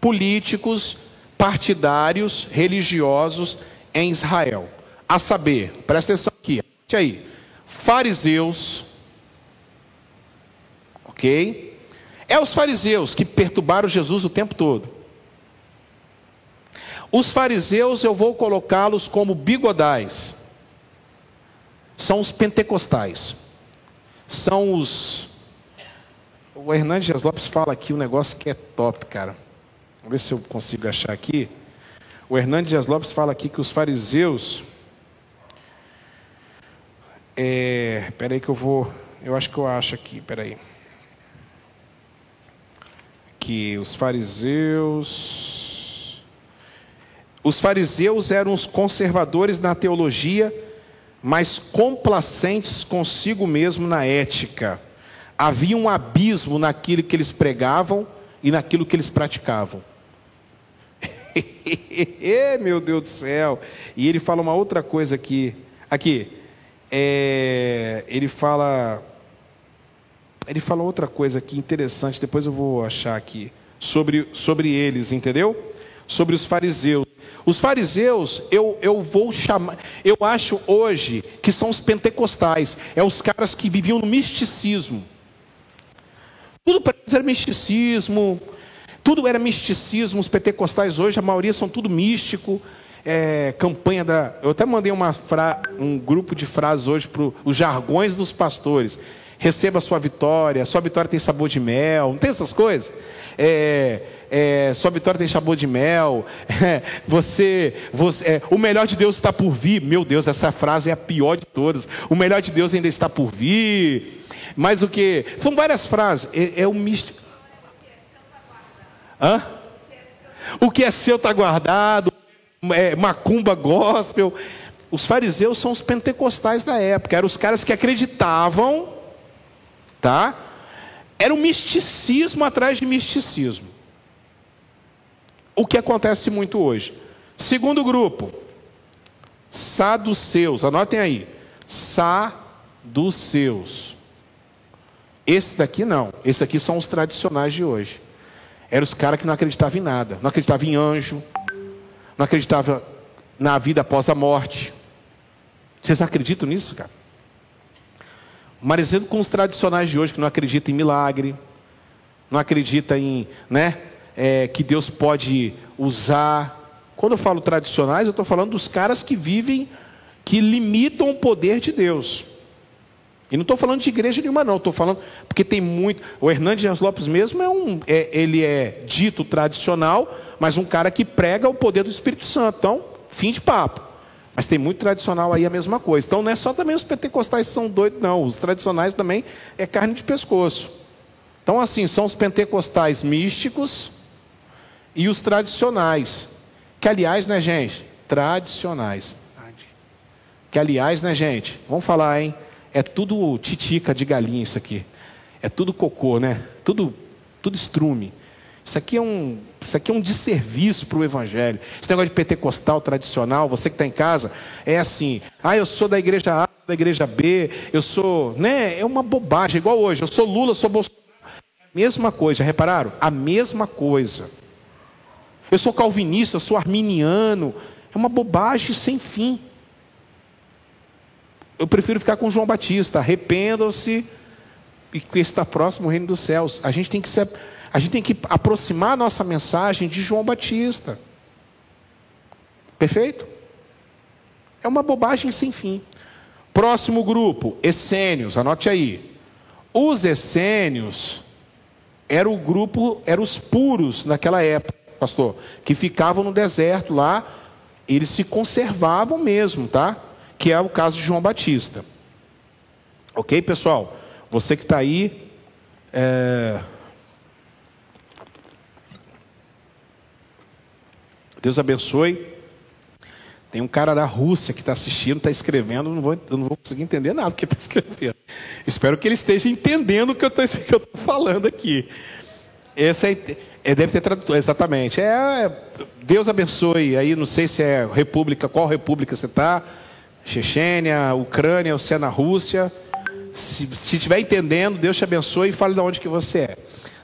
políticos, partidários, religiosos em Israel. A saber, presta atenção aqui, aí, fariseus, ok? É os fariseus que perturbaram Jesus o tempo todo. Os fariseus eu vou colocá-los como bigodais. São os pentecostais. São os. O Hernandes Lopes fala aqui um negócio que é top, cara. Vamos ver se eu consigo achar aqui. O Hernandes Dias Lopes fala aqui que os fariseus. É, peraí que eu vou. Eu acho que eu acho aqui, peraí. Que os fariseus. Os fariseus eram os conservadores na teologia, mas complacentes consigo mesmo na ética. Havia um abismo naquilo que eles pregavam e naquilo que eles praticavam. Meu Deus do céu! E ele fala uma outra coisa aqui. Aqui, é, ele fala, ele fala outra coisa aqui interessante. Depois eu vou achar aqui sobre sobre eles, entendeu? Sobre os fariseus. Os fariseus, eu, eu vou chamar, eu acho hoje que são os pentecostais, é os caras que viviam no misticismo. Tudo para eles era misticismo, tudo era misticismo. Os pentecostais hoje, a maioria são tudo místico. É, campanha da. Eu até mandei uma fra, um grupo de frases hoje para os jargões dos pastores. Receba a sua vitória, sua vitória tem sabor de mel, não tem essas coisas? É, é, sua vitória tem sabor de mel, é, você, você é, o melhor de Deus está por vir. Meu Deus, essa frase é a pior de todas. O melhor de Deus ainda está por vir. Mas o que? São várias frases. É, é o místico. Hã? O que é seu está guardado. É, macumba gospel. Os fariseus são os pentecostais da época. Eram os caras que acreditavam, tá? Era um misticismo atrás de misticismo o que acontece muito hoje. Segundo grupo, saduceus, anotem aí, saduceus. Esse daqui não, esse aqui são os tradicionais de hoje. Eram os caras que não acreditavam em nada, não acreditavam em anjo, não acreditavam na vida após a morte. Vocês acreditam nisso, cara? Marizendo com os tradicionais de hoje que não acreditam em milagre, não acreditam em, né? é, que Deus pode usar. Quando eu falo tradicionais, eu estou falando dos caras que vivem, que limitam o poder de Deus. E não estou falando de igreja nenhuma, não. Estou falando porque tem muito. O Hernandes Lopes mesmo é um, é, ele é dito tradicional, mas um cara que prega o poder do Espírito Santo. Então, fim de papo. Mas tem muito tradicional aí a mesma coisa. Então não é só também os pentecostais que são doidos, não. Os tradicionais também é carne de pescoço. Então, assim, são os pentecostais místicos, e os tradicionais. Que aliás, né, gente? Tradicionais. Que aliás, né, gente? Vamos falar, hein? É tudo titica de galinha isso aqui. É tudo cocô, né? Tudo, tudo estrume. Isso aqui é um, isso aqui é um desserviço para o evangelho. Esse negócio de pentecostal tradicional, você que está em casa, é assim: ah, eu sou da igreja A, da igreja B, eu sou, né? É uma bobagem, igual hoje. Eu sou Lula, sou Bolsonaro. Mesma coisa, repararam? A mesma coisa. Eu sou calvinista, eu sou arminiano. É uma bobagem sem fim. Eu prefiro ficar com João Batista. Arrependam-se e que está próximo o reino dos céus. A gente tem que ser, a gente tem que aproximar a nossa mensagem de João Batista. Perfeito? É uma bobagem sem fim. Próximo grupo, essênios, anote aí. Os essênios era o grupo, eram os puros naquela época, pastor, que ficavam no deserto lá, eles se conservavam mesmo, tá? Que é o caso de João Batista. Ok, pessoal? Você que está aí, é... Deus abençoe. Tem um cara da Rússia que está assistindo, está escrevendo, não vou, eu não vou conseguir entender nada que está escrevendo. Espero que ele esteja entendendo o que eu estou falando aqui. Esse é, é, deve ter tradutor, exatamente. É, é, Deus abençoe. Aí não sei se é república, qual república você está. Chechênia, Ucrânia, ou se é na Rússia. Se, estiver entendendo, Deus te abençoe e fale de onde que você é.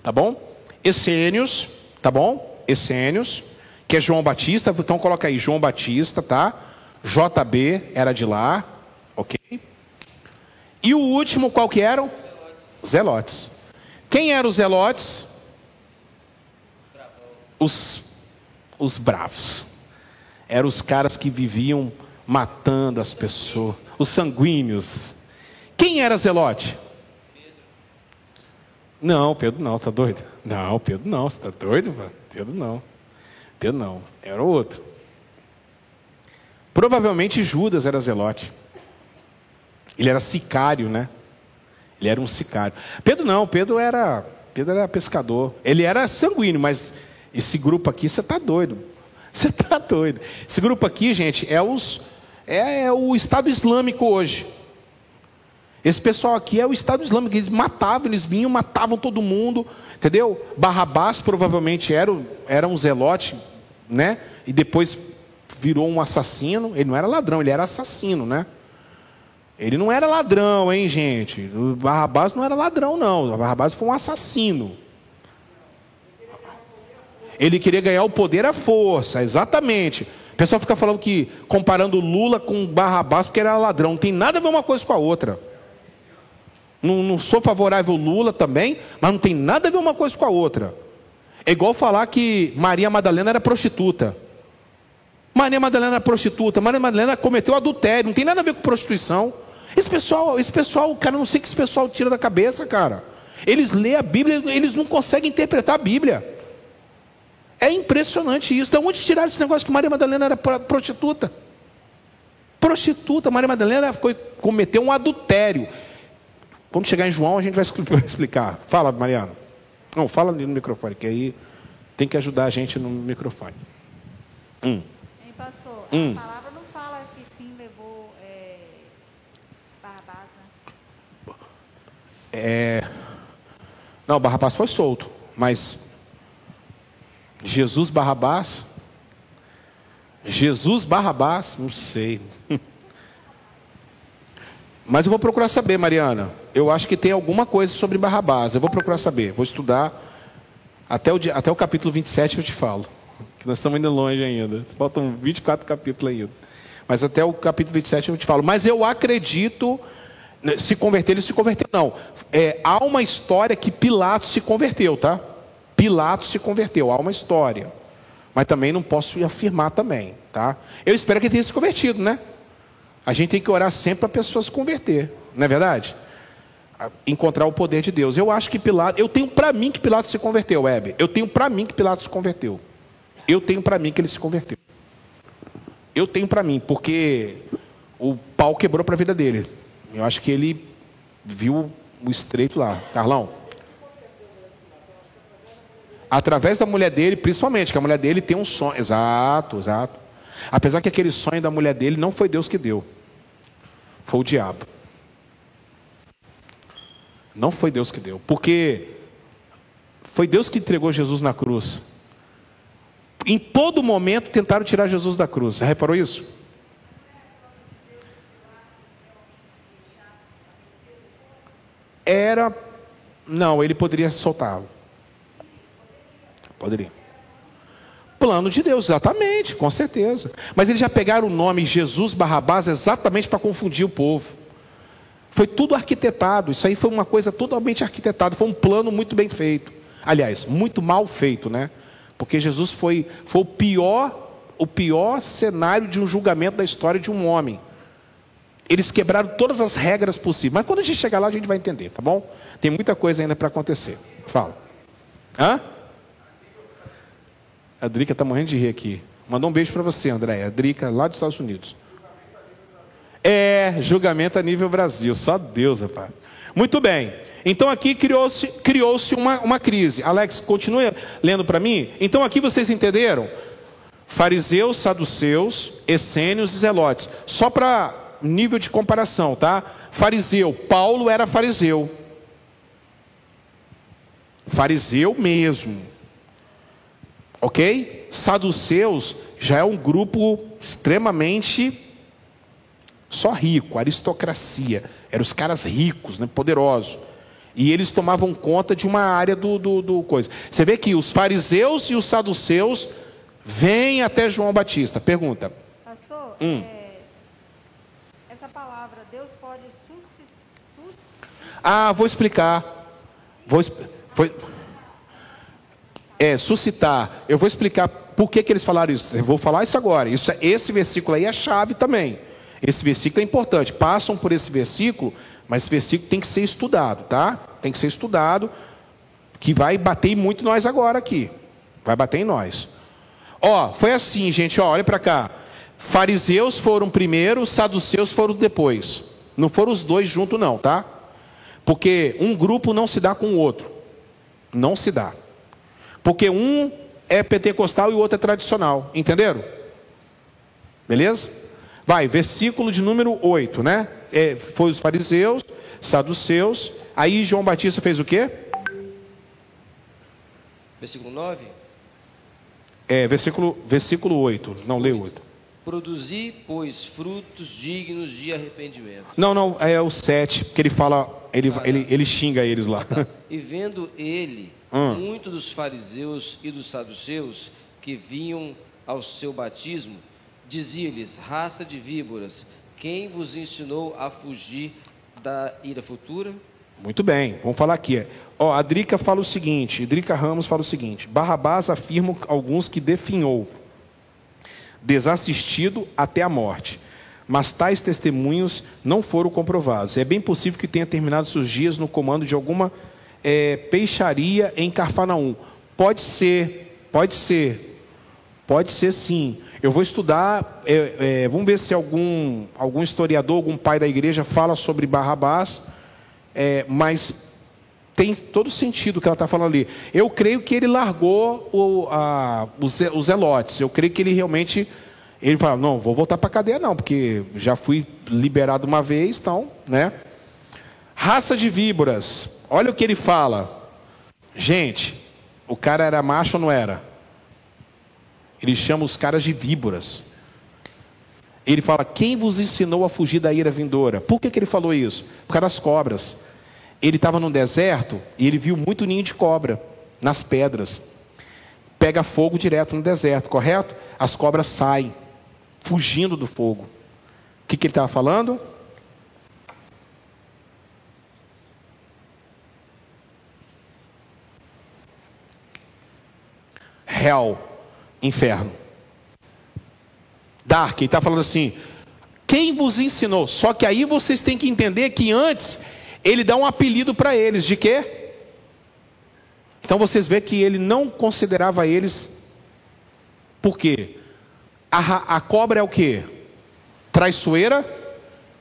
Tá bom? Essênios, tá bom? Essênios que é João Batista, então coloca aí João Batista, tá? JB era de lá, ok? E o último, qual que eram? Zelotes. Quem eram os zelotes? Os, os bravos. Eram os caras que viviam matando as pessoas, os sanguíneos. Quem era zelote? Não, Pedro não, tá doido? Não, Pedro não, você tá doido, mano? Pedro não. Pedro não, era outro. Provavelmente Judas era zelote. Ele era sicário, né? Ele era um sicário. Pedro não, Pedro era, Pedro era pescador. Ele era sanguíneo, mas esse grupo aqui, você está doido. Você está doido. Esse grupo aqui, gente, é, os, é, é o Estado Islâmico hoje. Esse pessoal aqui é o Estado Islâmico, eles matavam, eles vinham, matavam todo mundo, entendeu? Barrabás provavelmente era, era um zelote, né? E depois virou um assassino. Ele não era ladrão, ele era assassino, né? Ele não era ladrão, hein, gente? O Barrabás não era ladrão, não. O Barrabás foi um assassino. Ele queria ganhar o poder à força, exatamente. O pessoal fica falando que comparando Lula com Barrabás porque era ladrão. Não tem nada a ver uma coisa com a outra. Não, não sou favorável Lula também, mas não tem nada a ver uma coisa com a outra. É igual falar que Maria Madalena era prostituta. Maria Madalena era prostituta, Maria Madalena cometeu adultério, não tem nada a ver com prostituição. Esse pessoal, esse pessoal, cara, não sei o que esse pessoal tira da cabeça, cara. Eles lêem a Bíblia, eles não conseguem interpretar a Bíblia. É impressionante isso. De onde tiraram esse negócio que Maria Madalena era prostituta? Prostituta, Maria Madalena foi, cometeu um adultério. Quando chegar em João, a gente vai explicar. Fala, Mariana. Não, fala ali no microfone, que aí tem que ajudar a gente no microfone. Hum. Hein, pastor, hum. a palavra não fala que fim levou é, Barrabás, né? É... Não, Barrabás foi solto, mas Jesus Barrabás, Jesus Barrabás, não sei. Mas eu vou procurar saber, Mariana. Eu acho que tem alguma coisa sobre Barrabás. Eu vou procurar saber. Vou estudar. Até o, até o capítulo 27 eu te falo. Que nós estamos indo longe ainda. Faltam 24 capítulos ainda. Mas até o capítulo 27 eu te falo. Mas eu acredito. Né, se converter, ele se converteu. Não. É, há uma história que Pilatos se converteu, tá? Pilatos se converteu. Há uma história. Mas também não posso afirmar também, tá? Eu espero que ele tenha se convertido, né? A gente tem que orar sempre para a pessoa se converter, não é verdade? Encontrar o poder de Deus. Eu acho que Pilatos, eu tenho para mim que Pilatos se converteu, Web. Eu tenho para mim que Pilatos se converteu. Eu tenho para mim que ele se converteu. Eu tenho para mim, porque o pau quebrou para a vida dele. Eu acho que ele viu o estreito lá. Carlão? Através da mulher dele, principalmente, que a mulher dele tem um sonho. Exato, exato. Apesar que aquele sonho da mulher dele não foi Deus que deu, foi o diabo. Não foi Deus que deu, porque foi Deus que entregou Jesus na cruz. Em todo momento tentaram tirar Jesus da cruz. Você reparou isso? Era. Não, ele poderia soltá-lo. Poderia. Plano de Deus, exatamente, com certeza. Mas eles já pegaram o nome Jesus Barrabás exatamente para confundir o povo. Foi tudo arquitetado. Isso aí foi uma coisa totalmente arquitetada. Foi um plano muito bem feito. Aliás, muito mal feito, né? Porque Jesus foi, foi o pior, o pior cenário de um julgamento da história de um homem. Eles quebraram todas as regras possíveis. Mas quando a gente chegar lá, a gente vai entender, tá bom? Tem muita coisa ainda para acontecer. Fala. Hã? A Drica está morrendo de rir aqui. Mandou um beijo para você, André. A Drica, lá dos Estados Unidos. É, julgamento a nível Brasil. Só Deus, rapaz. Muito bem. Então aqui criou-se criou uma, uma crise. Alex, continue lendo para mim. Então aqui vocês entenderam? Fariseus, saduceus, essênios e zelotes. Só para nível de comparação, tá? Fariseu, Paulo era fariseu. Fariseu mesmo. Ok? Saduceus já é um grupo extremamente só rico, aristocracia. Eram os caras ricos, né, poderosos. E eles tomavam conta de uma área do, do, do coisa. Você vê que os fariseus e os saduceus vêm até João Batista. Pergunta. Pastor, hum. é, essa palavra, Deus pode suscitar. Ah, vou explicar. Vou, foi, é, suscitar. Eu vou explicar por que, que eles falaram isso. Eu vou falar isso agora. Isso, é, esse versículo aí é chave também. Esse versículo é importante. Passam por esse versículo, mas esse versículo tem que ser estudado, tá? Tem que ser estudado, que vai bater muito nós agora aqui. Vai bater em nós. Ó, foi assim, gente, ó, olha para cá. Fariseus foram primeiro, saduceus foram depois. Não foram os dois juntos não, tá? Porque um grupo não se dá com o outro. Não se dá. Porque um é pentecostal e o outro é tradicional. Entenderam? Beleza? Vai, versículo de número 8, né? É, foi os fariseus, saduceus. Aí João Batista fez o quê? Versículo 9? É, versículo, versículo 8. Não, lê 8. Produzi, pois, frutos dignos de arrependimento. Não, não, é o 7, porque ele fala, ele, ah, ele, ele xinga eles lá. Tá. E vendo ele, hum. muitos dos fariseus e dos saduceus que vinham ao seu batismo, Dizia-lhes: raça de víboras, quem vos ensinou a fugir da ira futura? Muito bem, vamos falar aqui. Ó, a Drica fala o seguinte: Drica Ramos fala o seguinte: Barrabás afirma alguns que definhou, desassistido até a morte. Mas tais testemunhos não foram comprovados. É bem possível que tenha terminado seus dias no comando de alguma é, peixaria em Carfanaum. Pode ser, pode ser, pode ser sim. Eu vou estudar, é, é, vamos ver se algum, algum historiador, algum pai da igreja fala sobre Barrabás, é, mas tem todo sentido o que ela está falando ali. Eu creio que ele largou o, a, os, os elotes, eu creio que ele realmente, ele fala, não, vou voltar para a cadeia não, porque já fui liberado uma vez, então, né? Raça de víboras, olha o que ele fala. Gente, o cara era macho ou não era? Ele chama os caras de víboras. Ele fala: Quem vos ensinou a fugir da ira vindoura? Por que, que ele falou isso? Por causa das cobras. Ele estava no deserto e ele viu muito ninho de cobra nas pedras. Pega fogo direto no deserto, correto? As cobras saem, fugindo do fogo. O que, que ele estava falando? Hell inferno. Dark, ele está falando assim: quem vos ensinou? Só que aí vocês têm que entender que antes ele dá um apelido para eles, de quê? Então vocês vê que ele não considerava eles, por quê? A, a cobra é o que? Traiçoeira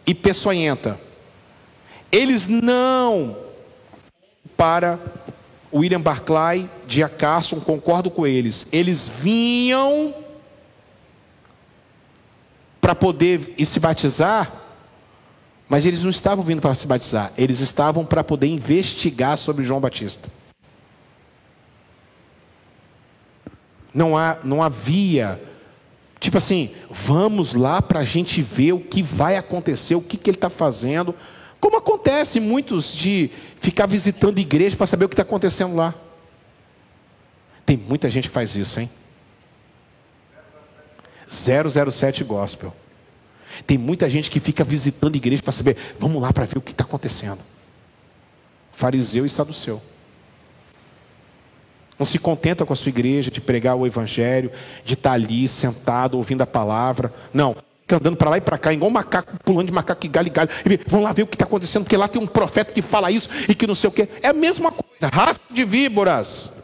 e peçonhenta. Eles não para William Barclay, Dia Carson, concordo com eles. Eles vinham para poder se batizar, mas eles não estavam vindo para se batizar, eles estavam para poder investigar sobre João Batista. Não, há, não havia, tipo assim, vamos lá para a gente ver o que vai acontecer, o que, que ele está fazendo. Como acontece muitos de ficar visitando igreja para saber o que está acontecendo lá. Tem muita gente que faz isso, hein? 007 Gospel. Tem muita gente que fica visitando igreja para saber, vamos lá para ver o que está acontecendo. Fariseu e saduceu. Não se contenta com a sua igreja de pregar o evangelho, de estar ali sentado ouvindo a palavra. Não, fica andando para lá e para cá, igual um macaco, pulando de macaco e galho e galho. Vamos lá ver o que está acontecendo, porque lá tem um profeta que fala isso e que não sei o que. É a mesma coisa, raça de víboras.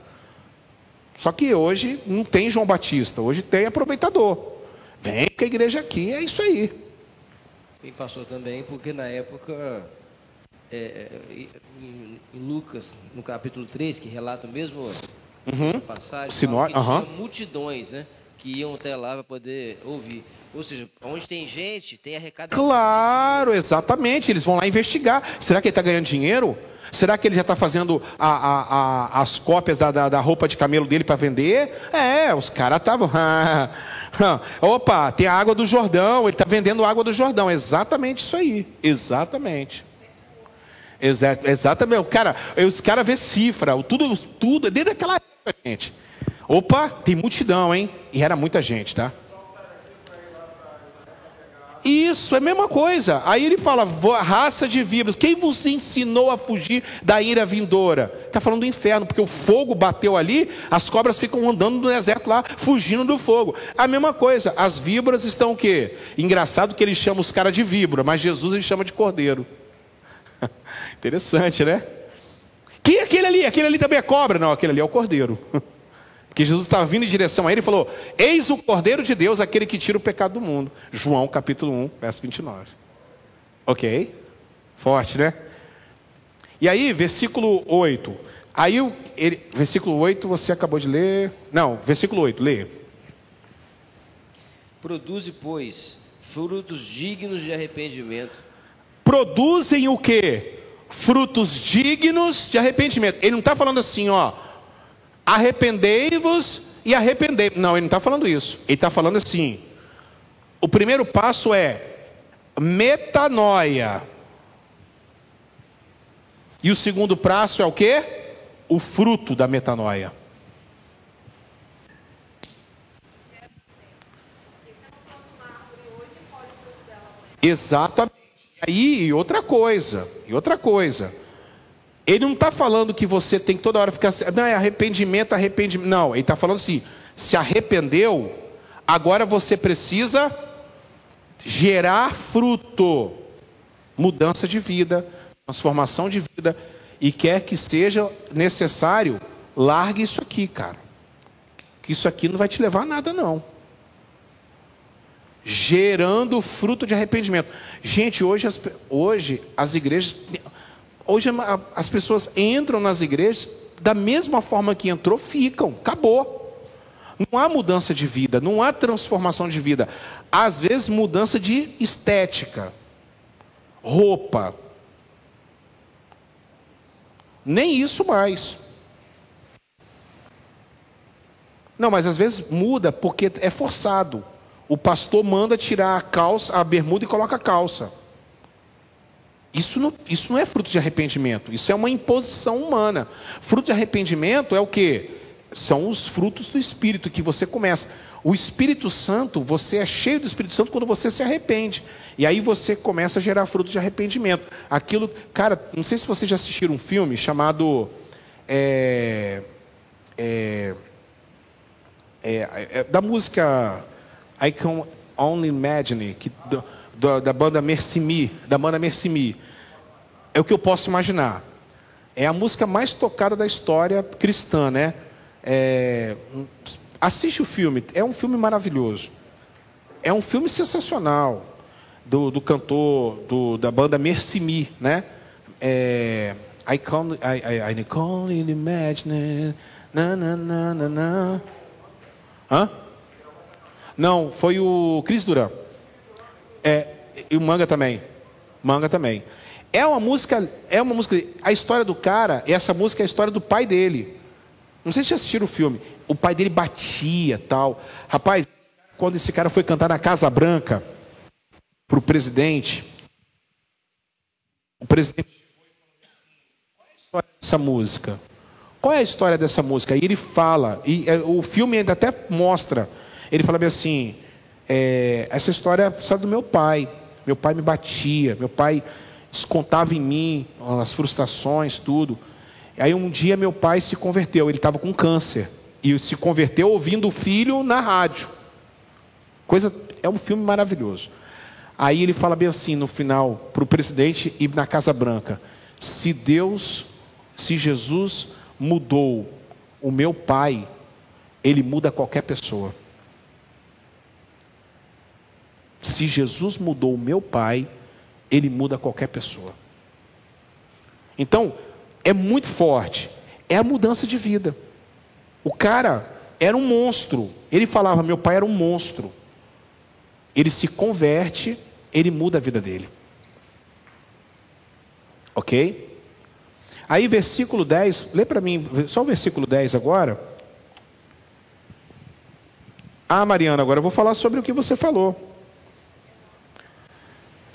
Só que hoje não tem João Batista, hoje tem aproveitador. Vem que a igreja aqui é isso aí. E passou também, porque na época, é, é, em, Lucas, no capítulo 3, que relata o mesmo Uhum. passagem, Sinó- que tinha multidões, né? Que iam até lá para poder ouvir. Ou seja, onde tem gente, tem arrecadação. Claro, exatamente. Eles vão lá investigar. Será que ele está ganhando dinheiro? Será que ele já está fazendo a- a- a- as cópias da, da- da roupa de camelo dele para vender? É, os caras estavam. Opa, tem a água do Jordão. Ele está vendendo água do Jordão. Exatamente isso aí. Exatamente. Exa- exatamente. O cara, os caras vê cifra, tudo, tudo, desde aquela época, gente. Opa, tem multidão, hein? E era muita gente, tá? Isso, é a mesma coisa. Aí ele fala, "Vo- raça de víboras, quem vos ensinou a fugir da ira vindoura? Está falando do inferno, porque o fogo bateu ali, as cobras ficam andando no deserto lá, fugindo do fogo. A mesma coisa, as víboras estão o quê? Engraçado que ele chama os caras de víbora, mas Jesus ele chama de cordeiro. Interessante, né? Quem é aquele ali? Aquele ali também é cobra? Não, aquele ali é o cordeiro. Porque Jesus estava vindo em direção a ele e falou: Eis o Cordeiro de Deus, aquele que tira o pecado do mundo. João capítulo 1, verso 29. Ok? Forte, né? E aí, versículo 8. Aí, ele, versículo 8 você acabou de ler. Não, versículo 8, lê. Produze, pois, frutos dignos de arrependimento. Produzem o quê? Frutos dignos de arrependimento. Ele não está falando assim, ó. Arrependei-vos e arrependei. Não, ele não está falando isso. Ele está falando assim. O primeiro passo é metanoia. E o segundo passo é o quê? O fruto da metanoia. Exatamente. E aí, outra coisa, e outra coisa. Ele não está falando que você tem que toda hora ficar. assim, Não, é arrependimento, arrependimento. Não, ele está falando assim: se arrependeu, agora você precisa gerar fruto, mudança de vida, transformação de vida, e quer que seja necessário, largue isso aqui, cara. Que isso aqui não vai te levar a nada, não gerando fruto de arrependimento. Gente, hoje as, hoje as igrejas, hoje as pessoas entram nas igrejas da mesma forma que entrou, ficam, acabou. Não há mudança de vida, não há transformação de vida. Às vezes mudança de estética, roupa. Nem isso mais. Não, mas às vezes muda porque é forçado. O pastor manda tirar a calça, a bermuda e coloca a calça. Isso não, isso não é fruto de arrependimento, isso é uma imposição humana. Fruto de arrependimento é o que? São os frutos do Espírito que você começa. O Espírito Santo, você é cheio do Espírito Santo quando você se arrepende. E aí você começa a gerar fruto de arrependimento. Aquilo, cara, não sei se vocês já assistiram um filme chamado. é, é, é, é, da música I Can Only Imagine, que, do- do- da banda Mercy Me, da banda Mercy Me. É o que eu posso imaginar. É a música mais tocada da história cristã, né? É, assiste o filme, é um filme maravilhoso. É um filme sensacional do, do cantor do- da banda Mercy Me, né? É, I can, I, I, I can only imagine. Na, na, na, na, na. Hã? Não, foi o Cris Duran. É, e o Manga também. Manga também. É uma música, é uma música, a história do cara, essa música é a história do pai dele. Não sei se vocês assistiram o filme. O pai dele batia, tal. Rapaz, quando esse cara foi cantar na Casa Branca para o presidente, o presidente qual é a história dessa música? Qual é a história dessa música? E ele fala, e é, o filme ainda até mostra, ele fala bem assim, é, essa história é a história do meu pai. Meu pai me batia, meu pai descontava em mim as frustrações, tudo. Aí um dia meu pai se converteu, ele estava com câncer. E se converteu ouvindo o filho na rádio. Coisa, é um filme maravilhoso. Aí ele fala bem assim no final, para o presidente ir na Casa Branca: se Deus, se Jesus mudou o meu pai, ele muda qualquer pessoa. Se Jesus mudou o meu pai, ele muda qualquer pessoa. Então, é muito forte. É a mudança de vida. O cara era um monstro. Ele falava: meu pai era um monstro. Ele se converte, ele muda a vida dele. Ok? Aí, versículo 10, lê para mim, só o versículo 10 agora. Ah, Mariana, agora eu vou falar sobre o que você falou.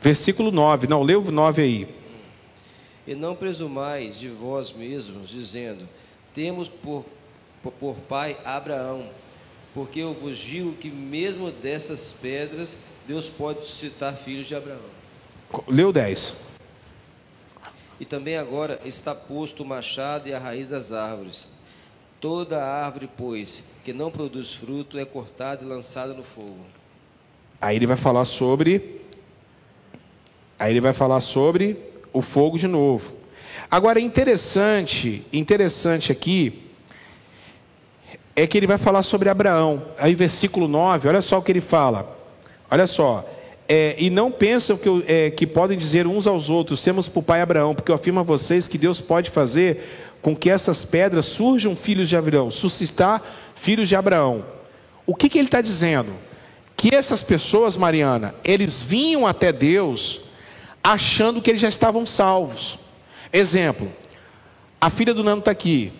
Versículo 9, não, lê o 9 aí. E não presumais de vós mesmos, dizendo: Temos por, por, por pai Abraão, porque eu vos digo que mesmo dessas pedras Deus pode suscitar filhos de Abraão. Leu 10. E também agora está posto o machado e a raiz das árvores. Toda árvore, pois, que não produz fruto, é cortada e lançada no fogo. Aí ele vai falar sobre Aí ele vai falar sobre o fogo de novo. Agora, interessante, interessante aqui, é que ele vai falar sobre Abraão. Aí, versículo 9, olha só o que ele fala. Olha só. É, e não pensam que, é, que podem dizer uns aos outros: temos por pai Abraão, porque eu afirmo a vocês que Deus pode fazer com que essas pedras surjam filhos de Abraão, suscitar filhos de Abraão. O que, que ele está dizendo? Que essas pessoas, Mariana, eles vinham até Deus achando que eles já estavam salvos. Exemplo, a filha do Nando está aqui.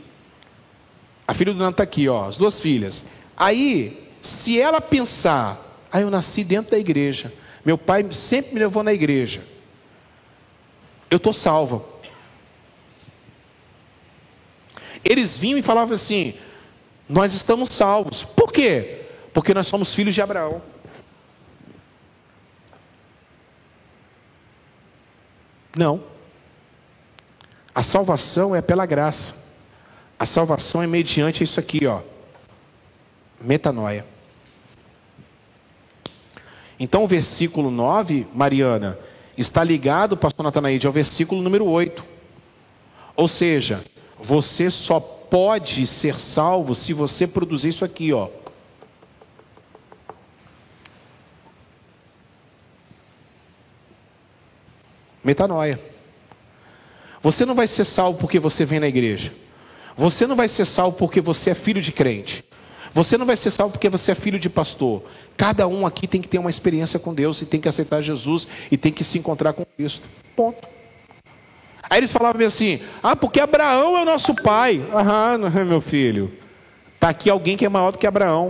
A filha do Nando está aqui, ó, as duas filhas. Aí, se ela pensar, ah, eu nasci dentro da igreja, meu pai sempre me levou na igreja, eu estou salva. Eles vinham e falavam assim: nós estamos salvos. Por quê? Porque nós somos filhos de Abraão. Não. A salvação é pela graça. A salvação é mediante isso aqui, ó. Metanoia. Então o versículo 9, Mariana, está ligado, pastor Natanaide, ao versículo número 8. Ou seja, você só pode ser salvo se você produzir isso aqui, ó. Metanoia. Você não vai ser salvo porque você vem na igreja. Você não vai ser salvo porque você é filho de crente. Você não vai ser salvo porque você é filho de pastor. Cada um aqui tem que ter uma experiência com Deus e tem que aceitar Jesus e tem que se encontrar com Cristo. Ponto. Aí eles falavam assim: ah, porque Abraão é o nosso pai. Aham, meu filho. Está aqui alguém que é maior do que Abraão.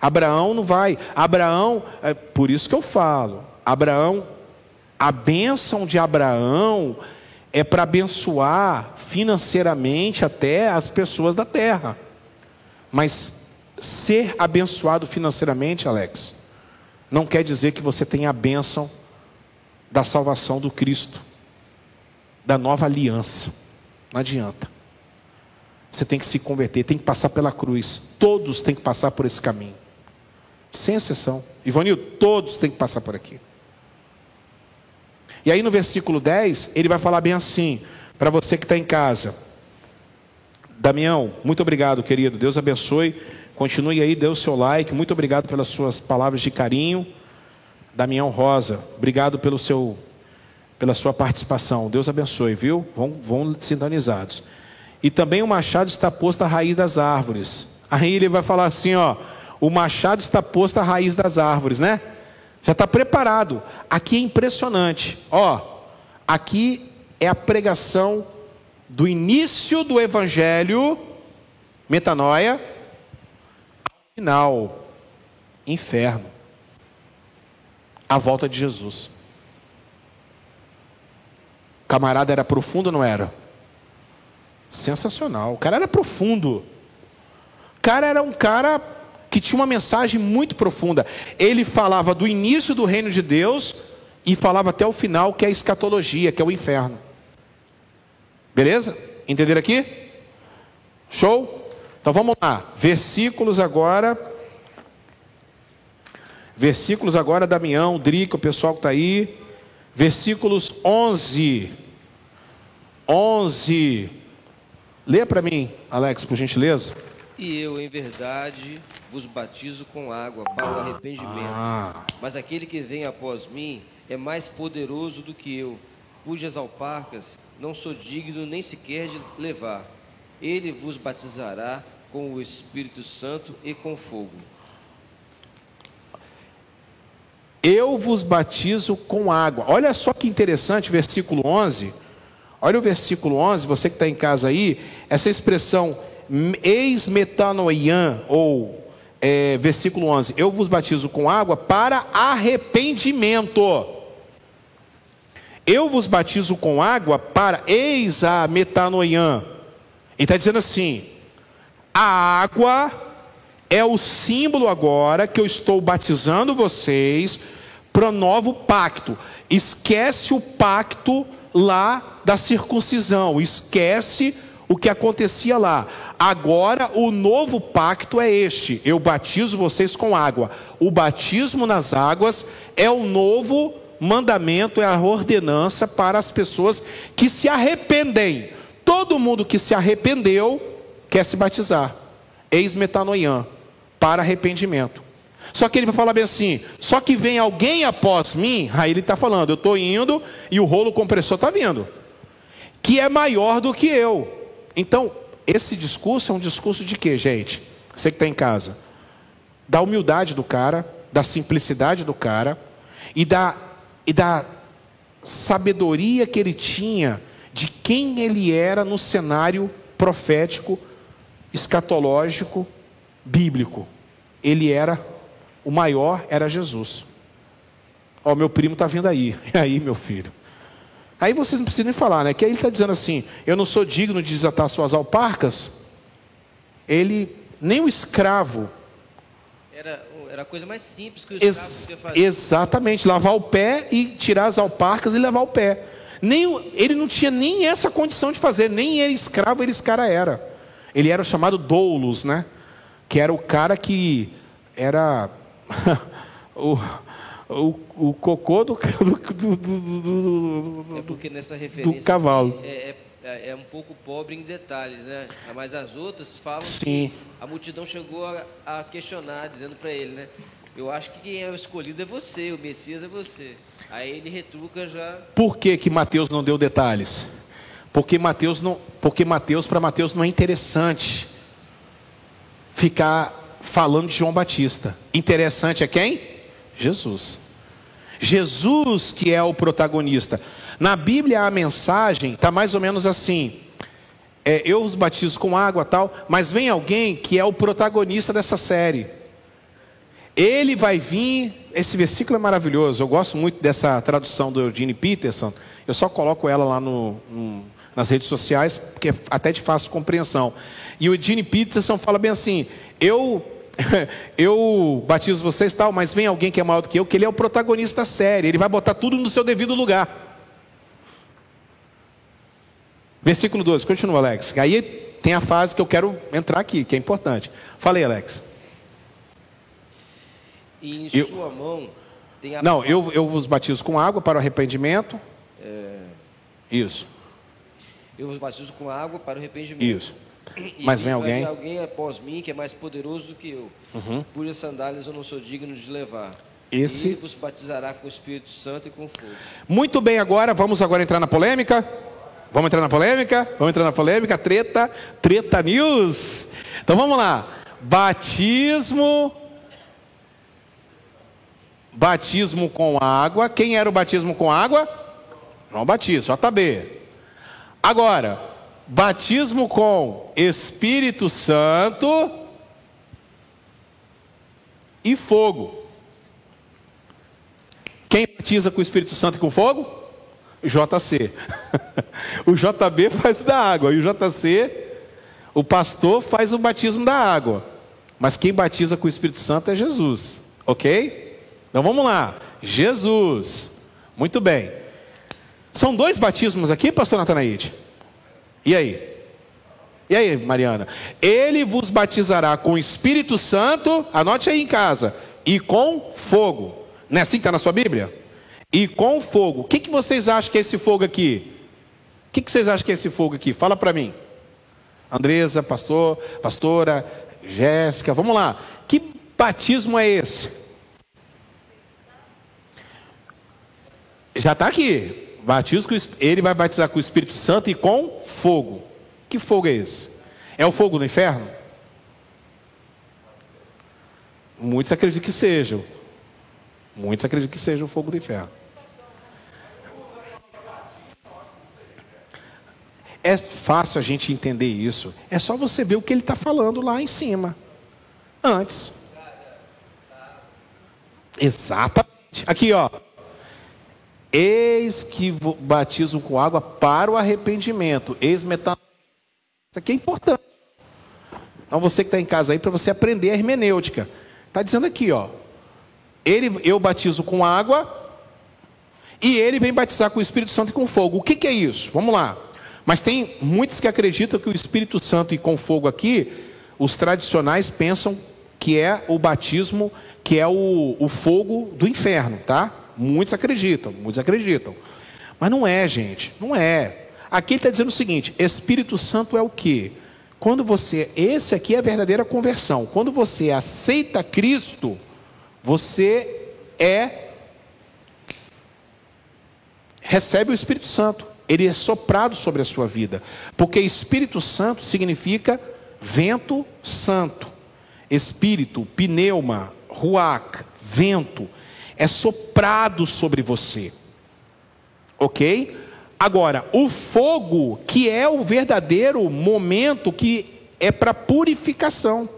Abraão não vai. Abraão, é por isso que eu falo. Abraão a bênção de Abraão é para abençoar financeiramente até as pessoas da terra. Mas ser abençoado financeiramente, Alex, não quer dizer que você tenha a bênção da salvação do Cristo, da nova aliança. Não adianta. Você tem que se converter, tem que passar pela cruz. Todos têm que passar por esse caminho. Sem exceção. Ivanil, todos têm que passar por aqui. E aí no versículo 10, ele vai falar bem assim, para você que está em casa. Damião, muito obrigado, querido. Deus abençoe. Continue aí, dê o seu like. Muito obrigado pelas suas palavras de carinho. Damião Rosa, obrigado pelo seu, pela sua participação. Deus abençoe, viu? Vão, vão sintonizados. E também o machado está posto à raiz das árvores. Aí ele vai falar assim, ó, o machado está posto à raiz das árvores, né? Já está preparado. Aqui é impressionante. Ó, aqui é a pregação do início do evangelho, metanoia, final, inferno. A volta de Jesus. O camarada era profundo não era? Sensacional. O cara era profundo. O cara era um cara que tinha uma mensagem muito profunda. Ele falava do início do reino de Deus e falava até o final, que é a escatologia, que é o inferno. Beleza? Entenderam aqui? Show? Então vamos lá. Versículos agora. Versículos agora, Damião, Drica, o pessoal que está aí. Versículos 11. 11. Leia para mim, Alex, por gentileza. E eu, em verdade, vos batizo com água para o arrependimento. Ah. Mas aquele que vem após mim é mais poderoso do que eu, cujas alparcas não sou digno nem sequer de levar. Ele vos batizará com o Espírito Santo e com fogo. Eu vos batizo com água. Olha só que interessante, versículo 11. Olha o versículo 11, você que está em casa aí, essa expressão eis metanoian, ou é, versículo 11: Eu vos batizo com água para arrependimento. Eu vos batizo com água para eis a metanoian. Ele está dizendo assim: a água é o símbolo agora que eu estou batizando vocês para o novo pacto. Esquece o pacto lá da circuncisão, esquece o que acontecia lá. Agora o novo pacto é este: eu batizo vocês com água. O batismo nas águas é o novo mandamento, é a ordenança para as pessoas que se arrependem. Todo mundo que se arrependeu quer se batizar. Eis metanoian, para arrependimento. Só que ele vai falar bem assim: só que vem alguém após mim, aí ele está falando, eu estou indo e o rolo compressor está vindo, que é maior do que eu. Então, esse discurso é um discurso de quê, gente? Você que está em casa. Da humildade do cara, da simplicidade do cara e da, e da sabedoria que ele tinha de quem ele era no cenário profético, escatológico, bíblico. Ele era, o maior era Jesus. Ó, oh, meu primo está vindo aí. E aí, meu filho? Aí vocês não precisam nem falar, né? Que aí ele está dizendo assim: eu não sou digno de desatar suas alparcas. Ele, nem o escravo. Era, era a coisa mais simples que o escravo Ex podia fazer. Exatamente, lavar o pé e tirar as alparcas e levar o pé. Nem, ele não tinha nem essa condição de fazer, nem ele escravo, ele esse cara era. Ele era o chamado doulos, né? Que era o cara que era o, o, o cocô do, do, do, É porque nessa referência do cavalo. É, é, é um pouco pobre em detalhes, né? Mas as outras falam Sim. que a multidão chegou a, a questionar, dizendo para ele, né? Eu acho que quem é o escolhido é você, o Messias é você. Aí ele retruca já. Por que, que Mateus não deu detalhes? Porque Mateus não, porque Mateus para Mateus não é interessante ficar falando de João Batista. Interessante é quem? Jesus. Jesus que é o protagonista. Na Bíblia a mensagem está mais ou menos assim: é, eu os batizo com água tal, mas vem alguém que é o protagonista dessa série. Ele vai vir, esse versículo é maravilhoso, eu gosto muito dessa tradução do Eugene Peterson, eu só coloco ela lá no, no, nas redes sociais, porque é até de fácil compreensão. E o Eugene Peterson fala bem assim: eu eu batizo vocês tal, mas vem alguém que é maior do que eu, que ele é o protagonista da série, ele vai botar tudo no seu devido lugar. Versículo 12, continua, Alex. Aí tem a fase que eu quero entrar aqui, que é importante. Falei, Alex. E em Eu- sua mão tem a Não, eu, eu vos batizo com água para o arrependimento. Isso, Eu vos batizo com água para o arrependimento. isso. E Mas vem alguém? alguém após mim que é mais poderoso do que eu, cujas sandálias eu não sou digno de levar. Uhum. Esse- Ele vos batizará com o Espírito Santo e com fogo. Muito bem, agora vamos agora entrar na polêmica. Vamos entrar na polêmica? Vamos entrar na polêmica, treta, treta news. Então vamos lá. Batismo Batismo com água. Quem era o batismo com água? João Batista, JB. Agora, batismo com Espírito Santo e fogo. Quem batiza com o Espírito Santo e com fogo? JC. o JB faz da água e o JC, o pastor faz o batismo da água. Mas quem batiza com o Espírito Santo é Jesus. Ok? Então vamos lá. Jesus. Muito bem. São dois batismos aqui, pastor Natanaide? E aí? E aí, Mariana? Ele vos batizará com o Espírito Santo, anote aí em casa, e com fogo. Não é assim que está na sua Bíblia? E com fogo. O que, que vocês acham que é esse fogo aqui? O que, que vocês acham que é esse fogo aqui? Fala para mim. Andresa, pastor, pastora, Jéssica, vamos lá. Que batismo é esse? Já está aqui. Batismo, ele vai batizar com o Espírito Santo e com fogo. Que fogo é esse? É o fogo do inferno? Muitos acreditam que seja. Muitos acreditam que seja o fogo do inferno. É fácil a gente entender isso. É só você ver o que ele está falando lá em cima. Antes. Exatamente. Aqui, ó. Eis que batizo com água para o arrependimento. Eis metanoia isso aqui é importante. Então você que está em casa aí, para você aprender a hermenêutica. Está dizendo aqui, ó. Ele, eu batizo com água e ele vem batizar com o Espírito Santo e com fogo. O que, que é isso? Vamos lá. Mas tem muitos que acreditam que o Espírito Santo e com fogo aqui, os tradicionais pensam que é o batismo, que é o, o fogo do inferno, tá? Muitos acreditam, muitos acreditam. Mas não é, gente, não é. Aqui ele está dizendo o seguinte: Espírito Santo é o que? Quando você, esse aqui é a verdadeira conversão. Quando você aceita Cristo, você é recebe o Espírito Santo. Ele é soprado sobre a sua vida, porque Espírito Santo significa vento santo. Espírito, pneuma, ruach, vento, é soprado sobre você. OK? Agora, o fogo, que é o verdadeiro momento que é para purificação.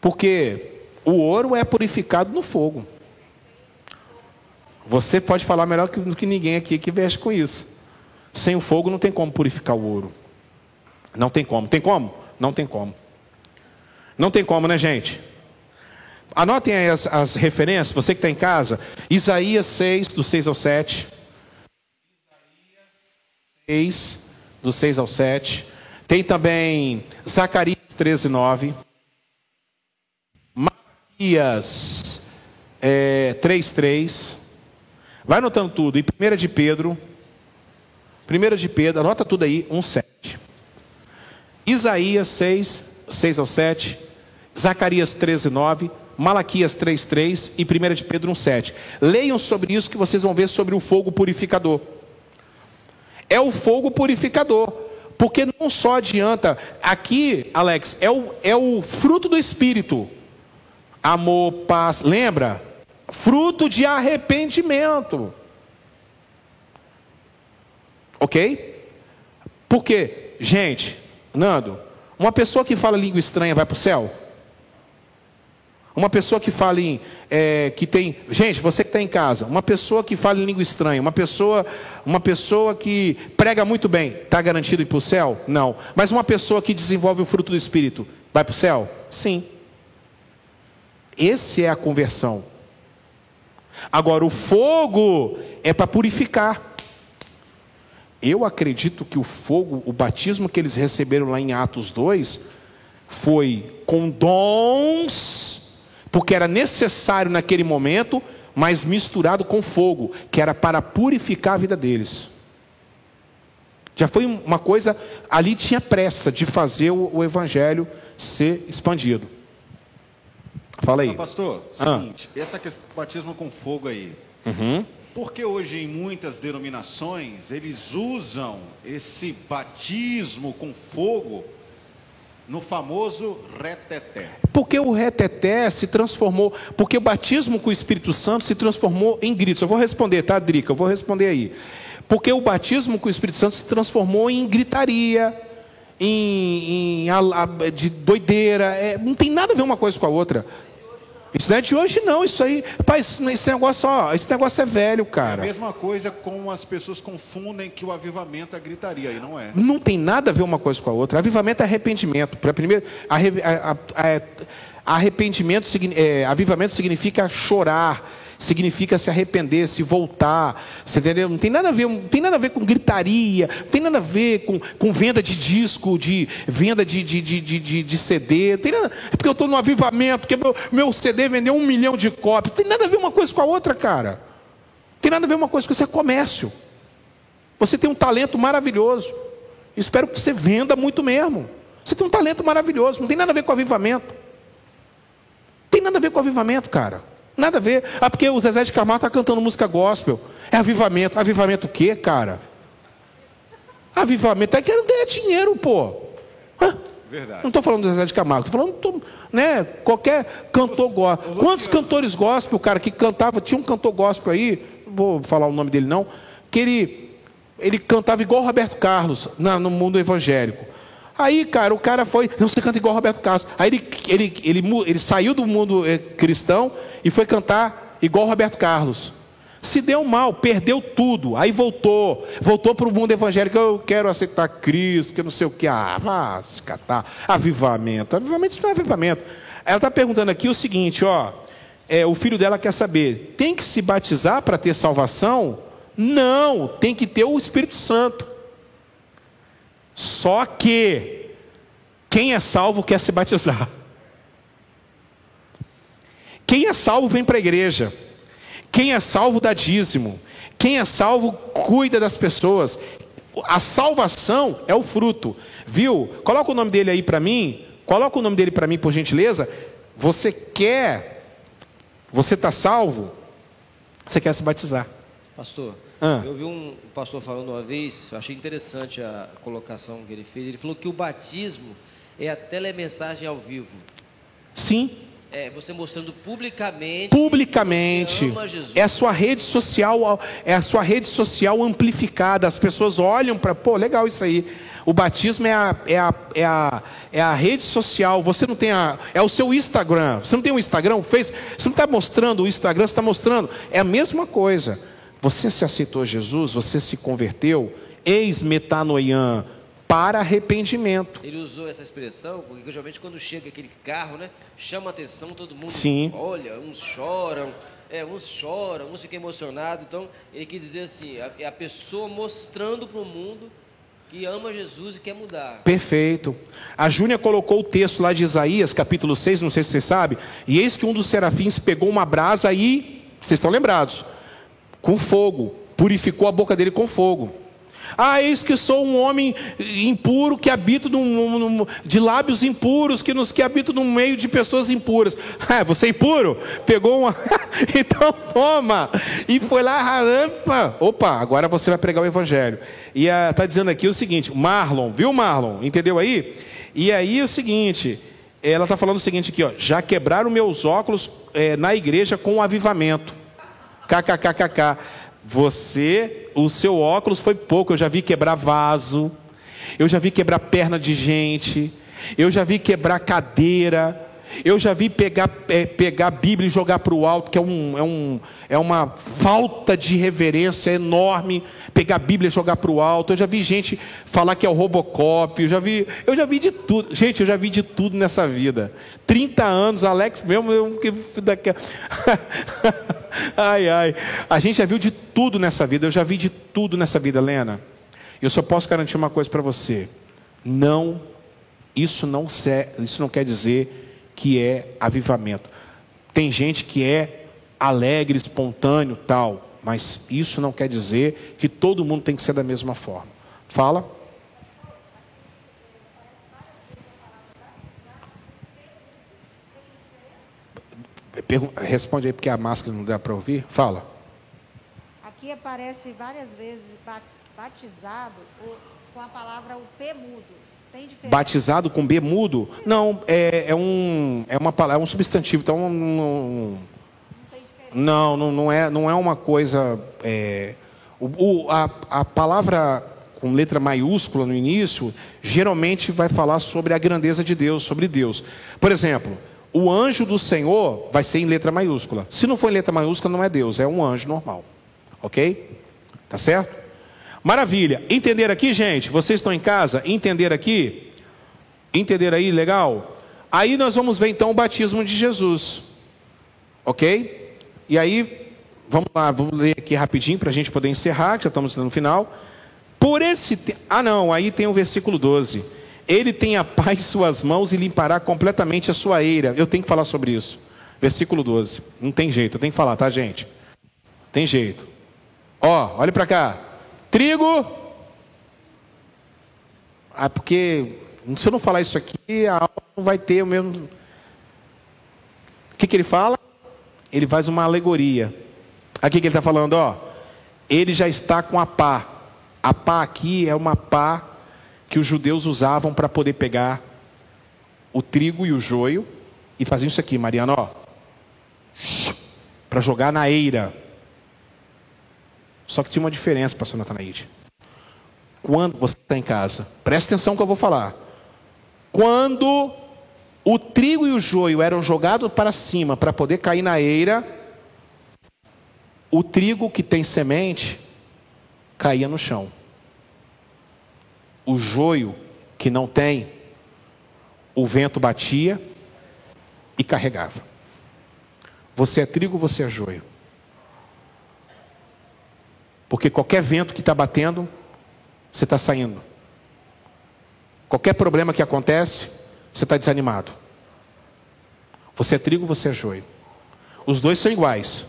Porque o ouro é purificado no fogo. Você pode falar melhor do que ninguém aqui que mexe com isso. Sem o fogo não tem como purificar o ouro. Não tem como. Tem como? Não tem como. Não tem como, né, gente? Anotem aí as, as referências, você que está em casa. Isaías 6, do 6 ao 7. Isaías 6, do 6 ao 7. Tem também Zacarias 13, 9. Marias é, 3, 3. Vai anotando tudo. E 1 de Pedro. 1 de Pedro, anota tudo aí, 1, 7. Isaías 6, 6 ao 7. Zacarias 13, 9. Malaquias 3:3 e 1 de Pedro 1:7. Leiam sobre isso que vocês vão ver sobre o fogo purificador. É o fogo purificador, porque não só adianta, aqui, Alex, é o, é o fruto do Espírito. Amor, paz, lembra? Fruto de arrependimento. Ok? Porque, gente, Nando, uma pessoa que fala língua estranha vai para o céu? Uma pessoa que fala em. É, que tem. Gente, você que está em casa, uma pessoa que fala em língua estranha, uma pessoa, uma pessoa que prega muito bem, está garantido ir para o céu? Não. Mas uma pessoa que desenvolve o fruto do Espírito, vai para o céu? Sim. Esse é a conversão. Agora, o fogo é para purificar. Eu acredito que o fogo, o batismo que eles receberam lá em Atos 2, foi com dons porque era necessário naquele momento, mas misturado com fogo, que era para purificar a vida deles. Já foi uma coisa, ali tinha pressa de fazer o, o evangelho ser expandido. Fala aí. pastor, ah. seguinte, essa questão do batismo com fogo aí. Uhum. Porque hoje em muitas denominações eles usam esse batismo com fogo no famoso reteté. Porque o reteté se transformou, porque o batismo com o Espírito Santo se transformou em gritos. Eu vou responder, tá, Drica? Eu vou responder aí. Porque o batismo com o Espírito Santo se transformou em gritaria, em, em de doideira. É, não tem nada a ver uma coisa com a outra. Isso não é de hoje, não. Isso aí, rapaz, esse negócio, ó, esse negócio é velho, É a cara. mesma coisa com as pessoas confundem que o avivamento é gritaria, e não é. Não tem nada a ver uma coisa com a outra. Avivamento é arrependimento. Para primeiro, a- a- a- arrependimento, é, avivamento significa chorar, significa se arrepender, se voltar. Você entendeu? Não tem nada a ver, não tem nada a ver com gritaria, não tem nada a ver com, com venda de disco, de venda de, de, de, de, de- CD. Tem nada, é porque eu estou no avivamento, porque meu, meu CD vendeu um milhão de cópias. Não tem nada a ver uma coisa com a outra, cara. Não tem nada a ver uma coisa com isso, é comércio. Você tem um talento maravilhoso. Espero que você venda muito mesmo. Você tem um talento maravilhoso. Não tem nada a ver com avivamento. Não tem nada a ver com avivamento, cara. Nada a ver. Ah, porque o Zezé de Camargo está cantando música gospel. É avivamento. Avivamento o quê, cara? Avivamento é quero ganhar dinheiro, pô. Hã? Verdade. Não estou falando do Zezé de Camargo, estou falando, tô, né, qualquer cantor gospel. Quantos cantores gospel, cara, que cantava, tinha um cantor gospel aí, não vou falar o nome dele não, que ele, ele cantava igual o Roberto Carlos na- no mundo evangélico. Aí, cara, o cara foi, não, você canta igual Roberto Carlos. Aí ele, ele, ele, ele saiu do mundo eh, cristão e foi cantar igual Roberto Carlos. Se deu mal, perdeu tudo. Aí voltou, voltou para o mundo evangélico. Eu quero aceitar Cristo, que não sei o que. Ah, vá se catar. Avivamento. Avivamento, isso não é avivamento. Ela está perguntando aqui o seguinte: ó, é, o filho dela quer saber: tem que se batizar para ter salvação? Não, tem que ter o Espírito Santo. Só que quem é salvo quer se batizar. Quem é salvo vem para a igreja. Quem é salvo dá dízimo. Quem é salvo cuida das pessoas. A salvação é o fruto. Viu? Coloca o nome dele aí para mim. Coloca o nome dele para mim, por gentileza. Você quer. Você está salvo? Você quer se batizar. Pastor, Ah. eu vi um pastor falando uma vez, achei interessante a colocação que ele fez. Ele falou que o batismo é a telemensagem ao vivo. Sim. É você mostrando publicamente. publicamente. É a sua rede social, é a sua rede social amplificada. As pessoas olham para, pô, legal isso aí. O batismo é a, é a, é a, é a rede social. Você não tem a, é o seu Instagram. Você não tem um Instagram, fez. Você não está mostrando o Instagram, você está mostrando. É a mesma coisa. Você se aceitou Jesus, você se converteu, eis metanoian para arrependimento. Ele usou essa expressão, porque geralmente quando chega aquele carro, né? Chama a atenção, todo mundo Sim. olha, uns choram, é, uns choram, uns ficam emocionados. Então, ele quis dizer assim, a- é a pessoa mostrando para o mundo que ama Jesus e quer mudar. Perfeito. A Júnia colocou o texto lá de Isaías, capítulo 6, não sei se vocês sabem. E eis que um dos serafins pegou uma brasa e, vocês estão lembrados, com fogo, purificou a boca dele com fogo. Ah, eis que sou um homem impuro que habito num, num- de lábios impuros, que, nos, que habito no meio de pessoas impuras. Ah, você é impuro? Pegou uma. então toma! E foi lá, rampa. Opa, agora você vai pregar o evangelho. E está dizendo aqui o seguinte: Marlon, viu, Marlon? Entendeu aí? E aí o seguinte. Ela está falando o seguinte aqui, ó. Já quebraram meus óculos eh, na igreja com o avivamento. KKKKK. Você, o seu óculos foi pouco. Eu já vi quebrar vaso. Eu já vi quebrar perna de gente. Eu já vi quebrar cadeira. Eu já vi pegar, é, pegar a Bíblia e jogar para o alto, que é, um, é, um, é uma falta de reverência enorme. Pegar a Bíblia e jogar para o alto. Eu já vi gente falar que é o Robocop. Eu já vi, eu já vi de tudo. Gente, eu já vi de tudo nessa vida. 30 anos, Alex mesmo, eu daqui. ai, ai. A gente já viu de tudo nessa vida. Eu já vi de tudo nessa vida, Lena. Eu só posso garantir uma coisa para você. Não, isso não, isso não quer dizer que é avivamento. Tem gente que é alegre, espontâneo, tal, mas isso não quer dizer que todo mundo tem que ser da mesma forma. Fala. Responde aí porque a máscara não dá para ouvir. Fala. Aqui aparece várias vezes ba- batizado com a palavra o P mudo. Batizado com B mudo? Não, é, é um é uma palavra, é um substantivo. Então tem diferença. Não, não, não é não é uma coisa. é, o, o- a, a palavra com letra maiúscula no início geralmente vai falar sobre a grandeza de Deus, sobre Deus. Por exemplo, o anjo do Senhor vai ser em letra maiúscula. Se não for em letra maiúscula, não é Deus, é um anjo normal. Ok? Tá certo? Maravilha. Entender aqui, gente? Vocês estão em casa? Entender aqui? Entender aí, legal? Aí nós vamos ver então o batismo de Jesus. Ok? E aí, vamos lá, vamos ler aqui rapidinho para a gente poder encerrar, que já estamos no final. Por esse. Te... Ah, não, aí tem o versículo 12. Ele tem a paz em suas mãos e limpará completamente a sua eira. Eu tenho que falar sobre isso. Versículo 12. Não tem jeito, eu tenho que falar, tá, gente? Tem jeito. Ó, olhe para cá. Trigo. Ah, porque se eu não falar isso aqui, a aula não vai ter o mesmo. O que, que ele fala? Ele faz uma alegoria. Aqui que ele está falando, ó. Ele já está com a pá. A pá aqui é uma pá que os judeus usavam para poder pegar o trigo e o joio e faziam isso aqui, Mariana, ó, para jogar na eira. Só que tinha uma diferença, pastor Natanaide. Quando você está em casa, presta atenção no que eu vou falar. Quando o trigo e o joio eram jogados para cima para poder cair na eira, o trigo que tem semente caía no chão o joio que não tem, o vento batia e carregava. Você é trigo, você é joio. Porque qualquer vento que está batendo, você está saindo. Qualquer problema que acontece, você está desanimado. Você é trigo, você é joio. Os dois são iguais.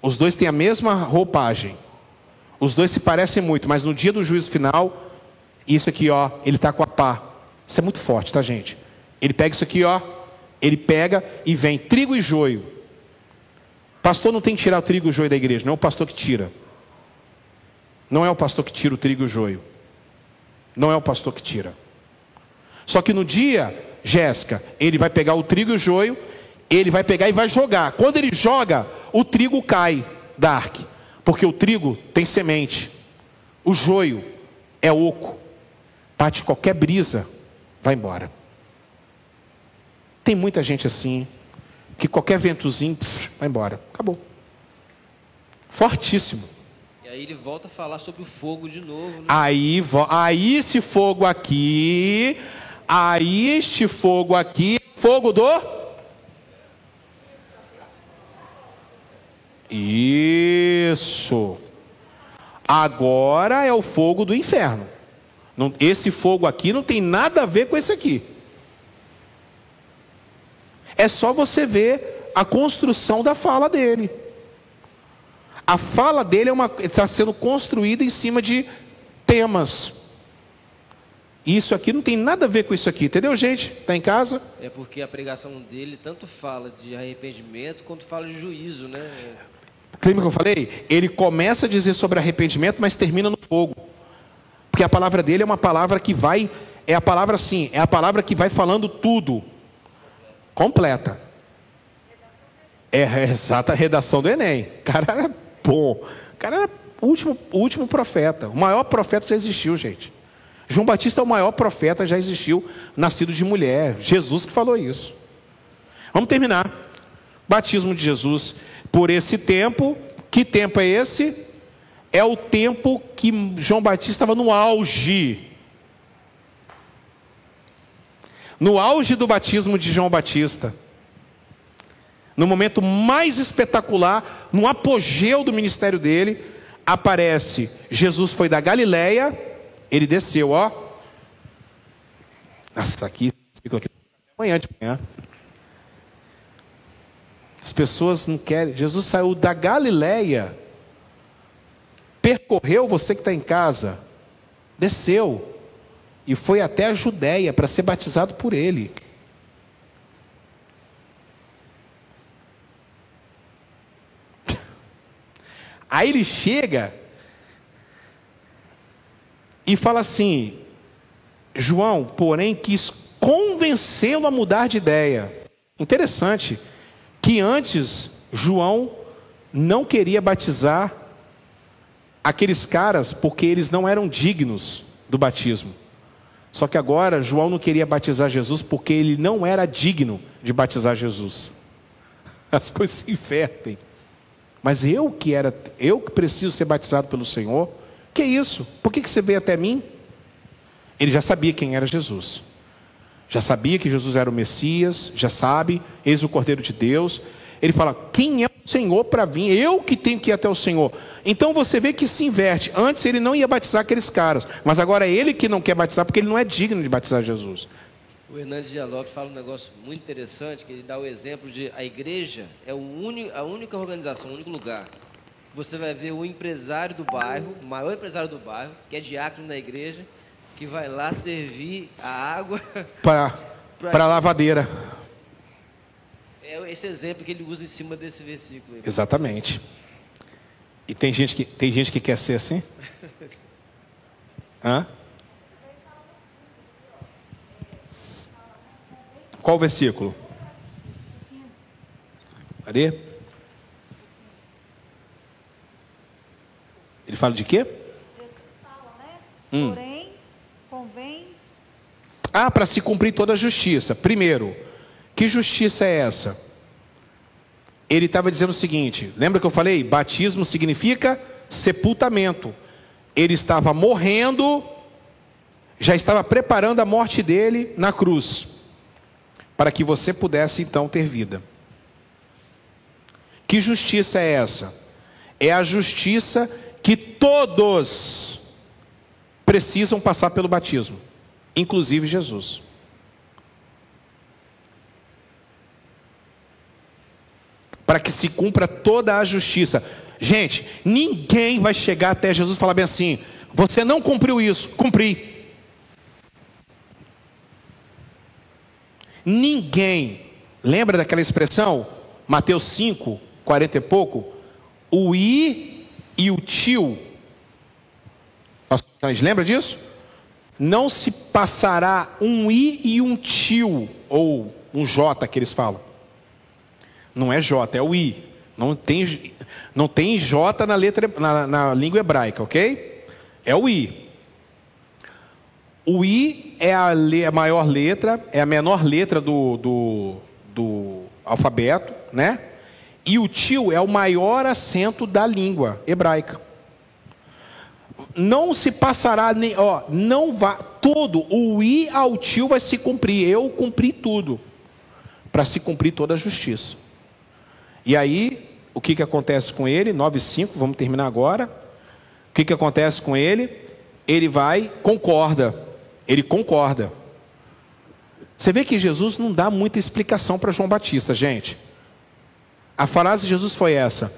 Os dois têm a mesma roupagem. Os dois se parecem muito, mas no dia do juízo final, isso aqui, ó, ele está com a pá. Isso é muito forte, tá, gente? Ele pega isso aqui, ó, ele pega e vem trigo e joio. Pastor não tem que tirar o trigo e o joio da igreja, não é o pastor que tira. Não é o pastor que tira o trigo e o joio. Não é o pastor que tira. Só que no dia, Jéssica, ele vai pegar o trigo e o joio, ele vai pegar e vai jogar. Quando ele joga, o trigo cai da arque, porque o trigo tem semente, o joio é oco. Bate qualquer brisa, vai embora. Tem muita gente assim, que qualquer ventozinho, pss, vai embora. Acabou. Fortíssimo. E aí ele volta a falar sobre o fogo de novo. Né? Aí, aí esse fogo aqui, aí este fogo aqui, fogo do. Isso. Agora é o fogo do inferno. Esse fogo aqui não tem nada a ver com esse aqui. É só você ver a construção da fala dele. A fala dele é uma, está sendo construída em cima de temas. Isso aqui não tem nada a ver com isso aqui, entendeu, gente? Está em casa? É porque a pregação dele tanto fala de arrependimento quanto fala de juízo, né? Lembra que eu falei? Ele começa a dizer sobre arrependimento, mas termina no fogo. Porque a palavra dele é uma palavra que vai, é a palavra sim, é a palavra que vai falando tudo. Completa. É a exata redação do Enem. O cara era bom. O cara era o último, o último profeta. O maior profeta já existiu, gente. João Batista é o maior profeta já existiu, nascido de mulher. Jesus que falou isso. Vamos terminar. Batismo de Jesus. Por esse tempo, que tempo é esse? é o tempo que João Batista estava no auge. No auge do batismo de João Batista. No momento mais espetacular, no apogeu do ministério dele, aparece Jesus foi da Galileia, ele desceu, ó. Nossa, aqui, fico aqui amanhã de manhã. As pessoas não querem. Jesus saiu da Galileia percorreu, você que está em casa, desceu e foi até a Judéia para ser batizado por ele. Aí ele chega e fala assim: João, porém, quis convencê-lo a mudar de ideia. Interessante que antes João não queria batizar aqueles caras porque eles não eram dignos do batismo. Só que agora João não queria batizar Jesus porque ele não era digno de batizar Jesus. As coisas se invertem. Mas eu que era, eu que preciso ser batizado pelo Senhor, que isso? Por que, que você veio até mim? Ele já sabia quem era Jesus. Já sabia que Jesus era o Messias, já sabe, eis o Cordeiro de Deus. Ele fala: Quem é o Senhor para vir? Eu que tenho que ir até o Senhor. Então você vê que se inverte. Antes ele não ia batizar aqueles caras, mas agora é ele que não quer batizar porque ele não é digno de batizar Jesus. O Hernandes Dias Lopes fala um negócio muito interessante, que ele dá o exemplo de a igreja é o único, a única organização, o único lugar. Você vai ver o empresário do bairro, o maior empresário do bairro, que é diácono na igreja, que vai lá servir a água para para a lavadeira. É esse exemplo que ele usa em cima desse versículo. Aí. Exatamente. E tem gente que tem gente que quer ser assim? Hã? Qual o versículo? Cadê? Ele fala de quê? Fala, né? Hum. Porém, convém. Ah, para se cumprir toda a justiça. Primeiro, que justiça é essa? Ele estava dizendo o seguinte: lembra que eu falei? Batismo significa sepultamento. Ele estava morrendo, já estava preparando a morte dele na cruz, para que você pudesse então ter vida. Que justiça é essa? É a justiça que todos precisam passar pelo batismo, inclusive Jesus. Para que se cumpra toda a justiça. Gente, ninguém vai chegar até Jesus e falar bem assim: você não cumpriu isso, cumpri. Ninguém. Lembra daquela expressão? Mateus 5, 40 e pouco? O i e o tio. Lembra disso? Não se passará um i e um tio, ou um j que eles falam. Não é j, é o i. Não tem, não tem j na, letra, na, na língua hebraica, ok? É o i. O I é a, a, maior letra, é a menor letra do, do, do alfabeto, né? E o tio é o maior acento da língua hebraica. Não se passará nem, ó, não vai, todo o i ao tio vai se cumprir. Eu cumpri tudo para se cumprir toda a justiça. E aí, o que que acontece com ele? 9:5, vamos terminar agora. O que que acontece com ele? Ele vai, concorda. Ele concorda. Você vê que Jesus não dá muita explicação para João Batista, gente. A frase de Jesus foi essa: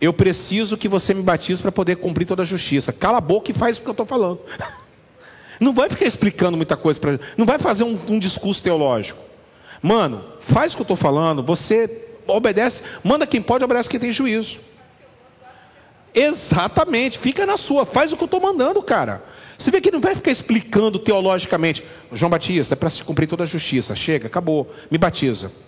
Eu preciso que você me batize para poder cumprir toda a justiça. Cala a boca e faz o que eu estou falando. Não vai ficar explicando muita coisa para. Não vai fazer um, um discurso teológico. Mano, faz o que eu estou falando. Você obedece. Manda quem pode, obedece quem tem juízo. Exatamente. Fica na sua. Faz o que eu estou mandando, cara. Você vê que não vai ficar explicando teologicamente. João Batista, é para se cumprir toda a justiça. Chega, acabou. Me batiza.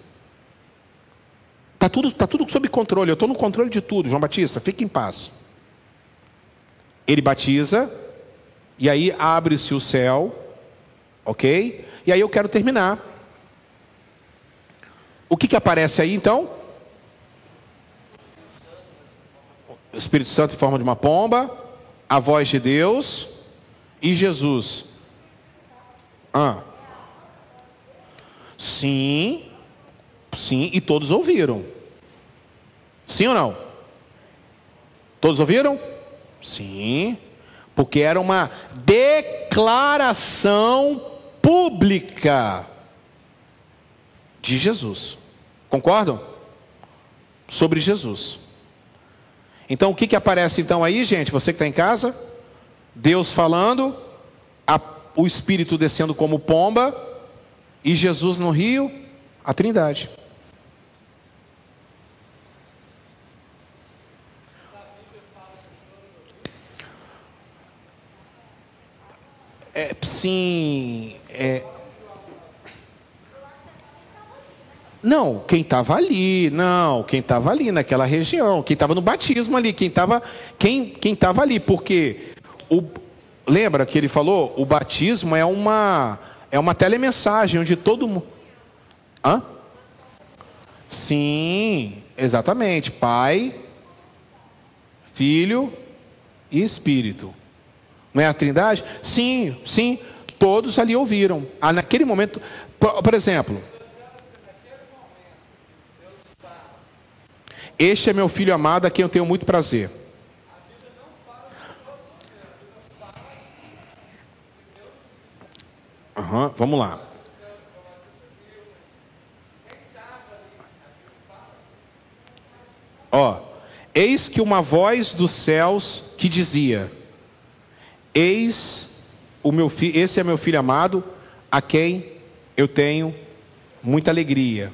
Está tudo, tá tudo sob controle. Eu estou no controle de tudo. João Batista, fique em paz. Ele batiza. E aí abre-se o céu. Ok? E aí eu quero terminar. O que, que aparece aí então? O Espírito Santo em forma de uma pomba. A voz de Deus e Jesus? Ah. Sim, sim, e todos ouviram. Sim ou não? Todos ouviram? Sim, porque era uma declaração pública de Jesus. Concordam? Sobre Jesus. Então o que, que aparece então aí, gente? Você que está em casa? Deus falando, a, o Espírito descendo como pomba, e Jesus no rio, a Trindade. É, sim, é, Não, quem estava ali, não, quem estava ali naquela região, quem estava no batismo ali, quem estava quem, quem ali, porque o, lembra que ele falou? O batismo é uma é uma telemensagem onde todo mundo. Hã? Sim, exatamente. Pai, Filho e Espírito. Não é a Trindade? Sim, sim. Todos ali ouviram. Ah, naquele momento, por, por exemplo, Este é meu filho amado, a quem eu tenho muito prazer. Uhum, vamos lá. Ó, eis que uma voz dos céus que dizia: Eis o meu filho, esse é meu filho amado, a quem eu tenho muita alegria.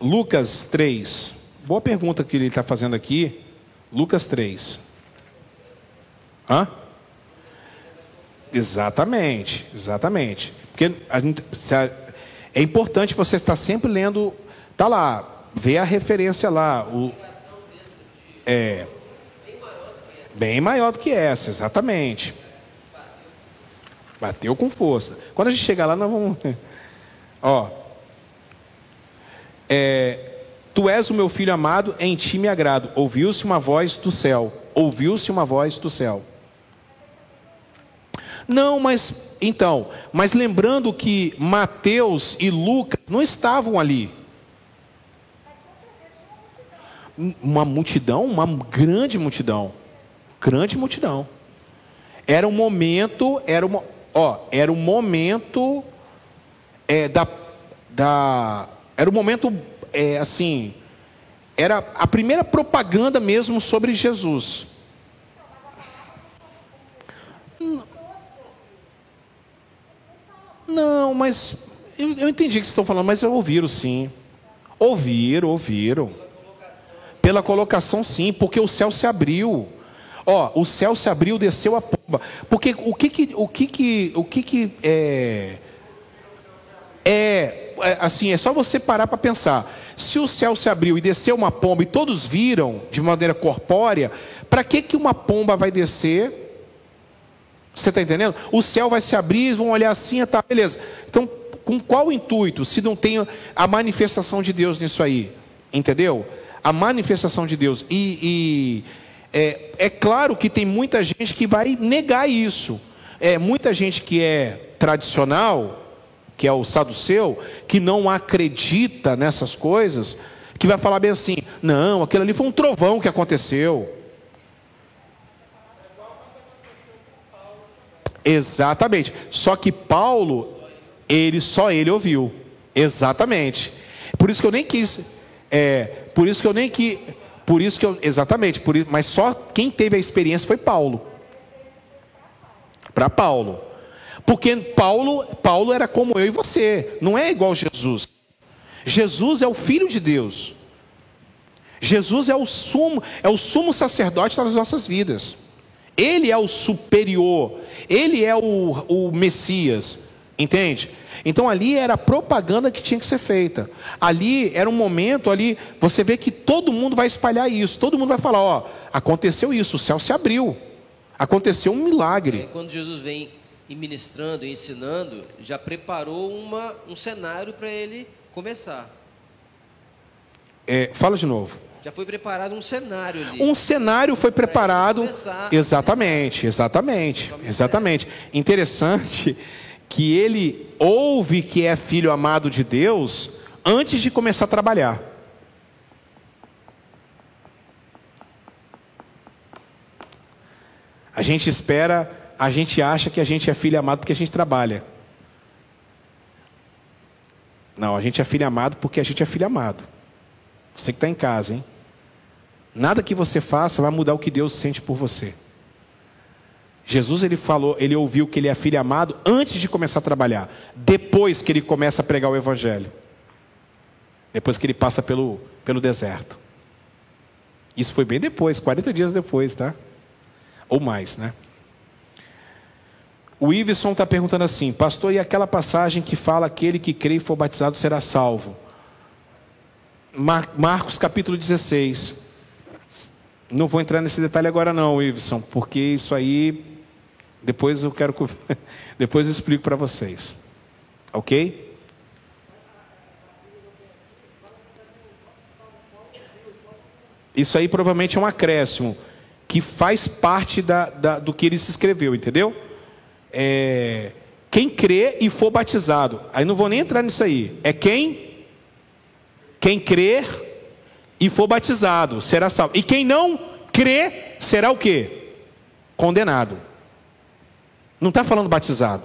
Lucas 3. Boa pergunta que ele está fazendo aqui. Lucas 3. Hã? Exatamente, exatamente. Porque gente, é importante você estar sempre lendo, tá lá, vê a referência lá. O, é bem maior do que essa, exatamente. Bateu com força. Quando a gente chegar lá, nós vamos. Ó. É, Tu és o meu filho amado, em ti me agrado. Ouviu-se uma voz do céu. Ouviu-se uma voz do céu. Não, mas então, mas lembrando que Mateus e Lucas não estavam ali. Uma multidão, uma grande multidão, grande multidão. Era um momento, era uma, ó, era um momento é, da, da, era um momento é, assim, era a primeira propaganda mesmo sobre Jesus. Não, mas eu, eu entendi o que vocês estão falando, mas eu ouviram sim. Ouviram, ouviram. Pela colocação, sim, porque o céu se abriu. Ó, o céu se abriu, desceu a pomba. Porque o que que, o que que, o que que é, é, é assim, é só você parar para pensar. Se o céu se abriu e desceu uma pomba e todos viram de maneira corpórea, para que, que uma pomba vai descer? Você está entendendo? O céu vai se abrir, vão olhar assim, tá, beleza. Então, com qual intuito? Se não tem a manifestação de Deus nisso aí, entendeu? A manifestação de Deus. E, e é, é claro que tem muita gente que vai negar isso. É muita gente que é tradicional que é o saduceu, que não acredita nessas coisas, que vai falar bem assim: não, aquilo ali foi um trovão que aconteceu. Exatamente. Só que Paulo, ele só ele ouviu. Exatamente. Por isso que eu nem quis. É, por isso que eu nem quis. Por isso que eu. Exatamente. Por isso, mas só quem teve a experiência foi Paulo. Para Paulo. Porque Paulo, Paulo era como eu e você, não é igual Jesus. Jesus é o filho de Deus. Jesus é o sumo, é o sumo sacerdote das nossas vidas. Ele é o superior, ele é o, o Messias, entende? Então ali era a propaganda que tinha que ser feita. Ali era um momento ali, você vê que todo mundo vai espalhar isso, todo mundo vai falar, ó, aconteceu isso, o céu se abriu. Aconteceu um milagre. É, quando Jesus vem e ministrando e ensinando, já preparou uma, um cenário para ele começar. É, fala de novo. Já foi preparado um cenário ali. Um cenário foi preparado. Exatamente, exatamente, exatamente. Interessante que ele ouve que é filho amado de Deus antes de começar a trabalhar. A gente espera a gente acha que a gente é filho amado porque a gente trabalha. Não, a gente é filho amado porque a gente é filho amado. Você que está em casa, hein? Nada que você faça vai mudar o que Deus sente por você. Jesus ele falou, ele ouviu que ele é filho amado antes de começar a trabalhar, depois que ele começa a pregar o evangelho. Depois que ele passa pelo, pelo deserto. Isso foi bem depois, 40 dias depois, tá? Ou mais, né? O Iveson está perguntando assim, pastor, e aquela passagem que fala aquele que crê e for batizado será salvo? Mar Marcos capítulo 16. Não vou entrar nesse detalhe agora não, Iveson, porque isso aí Depois eu quero. Depois eu explico para vocês. Ok? Isso aí provavelmente é um acréscimo que faz parte da, da, do que ele se escreveu, entendeu? É, quem crê e for batizado. Aí não vou nem entrar nisso aí. É quem quem crer e for batizado será salvo. E quem não crê será o quê? Condenado. Não está falando batizado.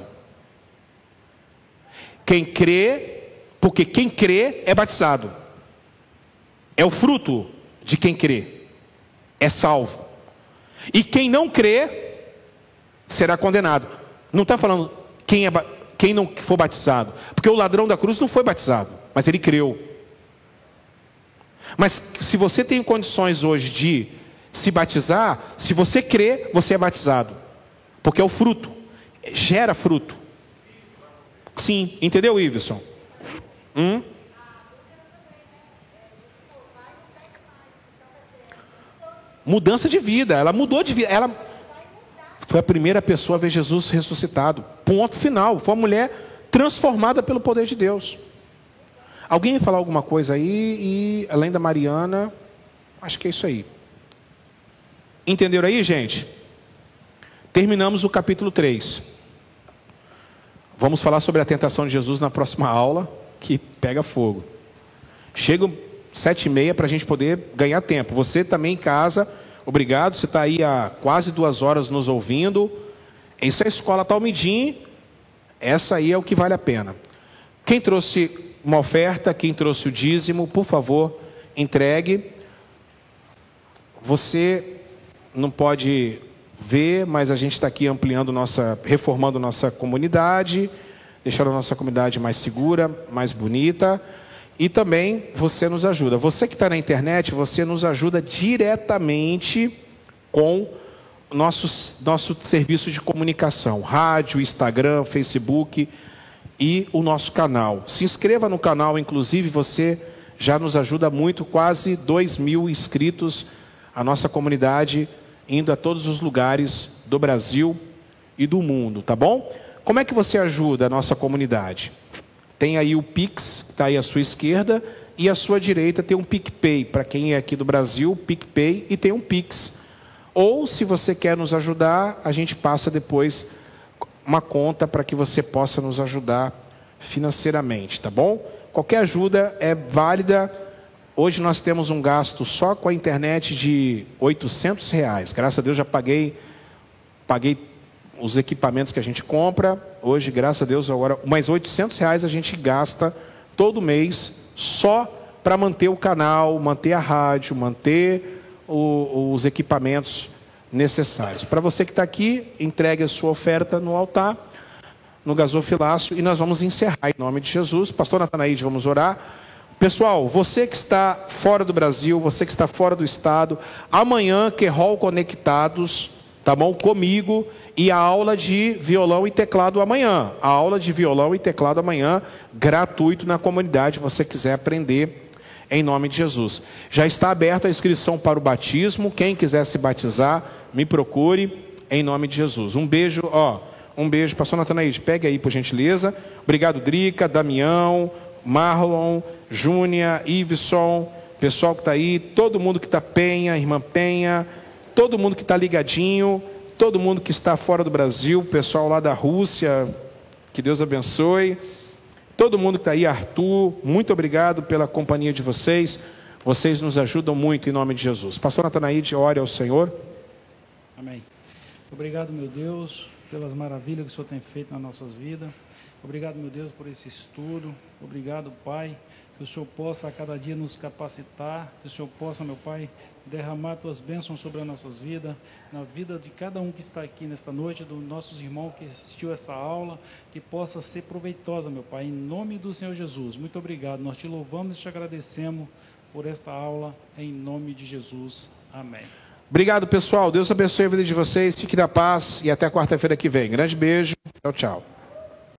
Quem crê, porque quem crê é batizado. É o fruto de quem crê. É salvo. E quem não crê será condenado. Não está falando quem, é, quem não for batizado. Porque o ladrão da cruz não foi batizado, mas ele creu. Mas se você tem condições hoje de se batizar, se você crê, você é batizado. Porque é o fruto, gera fruto. Sim, entendeu, Iverson? Hum? Mudança de vida, ela mudou de vida, ela foi a primeira pessoa a ver Jesus ressuscitado. Ponto final. Foi uma mulher transformada pelo poder de Deus. Alguém ia falar alguma coisa aí e além da Mariana, acho que é isso aí. Entenderam aí, gente? Terminamos o capítulo 3. Vamos falar sobre a tentação de Jesus na próxima aula, que pega fogo. Chega sete e meia para a gente poder ganhar tempo. Você também em casa Obrigado, você está aí há quase duas horas nos ouvindo. Isso é a escola Talmidim. Essa aí é o que vale a pena. Quem trouxe uma oferta, quem trouxe o dízimo, por favor, entregue. Você não pode ver, mas a gente está aqui ampliando nossa, reformando nossa comunidade, deixando a nossa comunidade mais segura, mais bonita. E também você nos ajuda. Você que está na internet, você nos ajuda diretamente com nosso, nosso serviço de comunicação: rádio, Instagram, Facebook e o nosso canal. Se inscreva no canal, inclusive você já nos ajuda muito, quase 2 mil inscritos, a nossa comunidade indo a todos os lugares do Brasil e do mundo, tá bom? Como é que você ajuda a nossa comunidade? Tem aí o Pix, que está aí à sua esquerda, e à sua direita tem um PicPay. Para quem é aqui do Brasil, PicPay e tem um Pix. Ou, se você quer nos ajudar, a gente passa depois uma conta para que você possa nos ajudar financeiramente, tá bom? Qualquer ajuda é válida. Hoje nós temos um gasto só com a internet de 800 reais. Graças a Deus já paguei, paguei os equipamentos que a gente compra. Hoje, graças a Deus, agora mais 800 reais a gente gasta todo mês só para manter o canal, manter a rádio, manter o, os equipamentos necessários. Para você que está aqui, entregue a sua oferta no altar, no gasofilácio, e nós vamos encerrar em nome de Jesus. Pastor Natanaide, vamos orar. Pessoal, você que está fora do Brasil, você que está fora do estado, amanhã, que Rol Conectados, tá bom? Comigo e a aula de violão e teclado amanhã. A aula de violão e teclado amanhã, gratuito na comunidade, você quiser aprender em nome de Jesus. Já está aberta a inscrição para o batismo. Quem quiser se batizar, me procure em nome de Jesus. Um beijo, ó, um beijo, pastor Natanaíde, pega aí por gentileza. Obrigado, Drica, Damião, Marlon, Júnia, Iveson, pessoal que está aí, todo mundo que está Penha, irmã Penha, todo mundo que está ligadinho todo mundo que está fora do Brasil, pessoal lá da Rússia, que Deus abençoe. Todo mundo que está aí, Arthur, muito obrigado pela companhia de vocês. Vocês nos ajudam muito em nome de Jesus. Pastor Natanaíde, ore ao Senhor. Amém. Obrigado, meu Deus, pelas maravilhas que o Senhor tem feito nas nossas vidas. Obrigado, meu Deus, por esse estudo. Obrigado, Pai, que o Senhor possa a cada dia nos capacitar, que o Senhor possa, meu Pai, derramar tuas bênçãos sobre as nossas vidas, na vida de cada um que está aqui nesta noite, dos nossos irmãos que assistiu essa aula, que possa ser proveitosa, meu Pai, em nome do Senhor Jesus. Muito obrigado. Nós te louvamos e te agradecemos por esta aula, em nome de Jesus. Amém. Obrigado, pessoal. Deus abençoe a vida de vocês. Fique na paz e até quarta-feira que vem. Grande beijo. Tchau, tchau.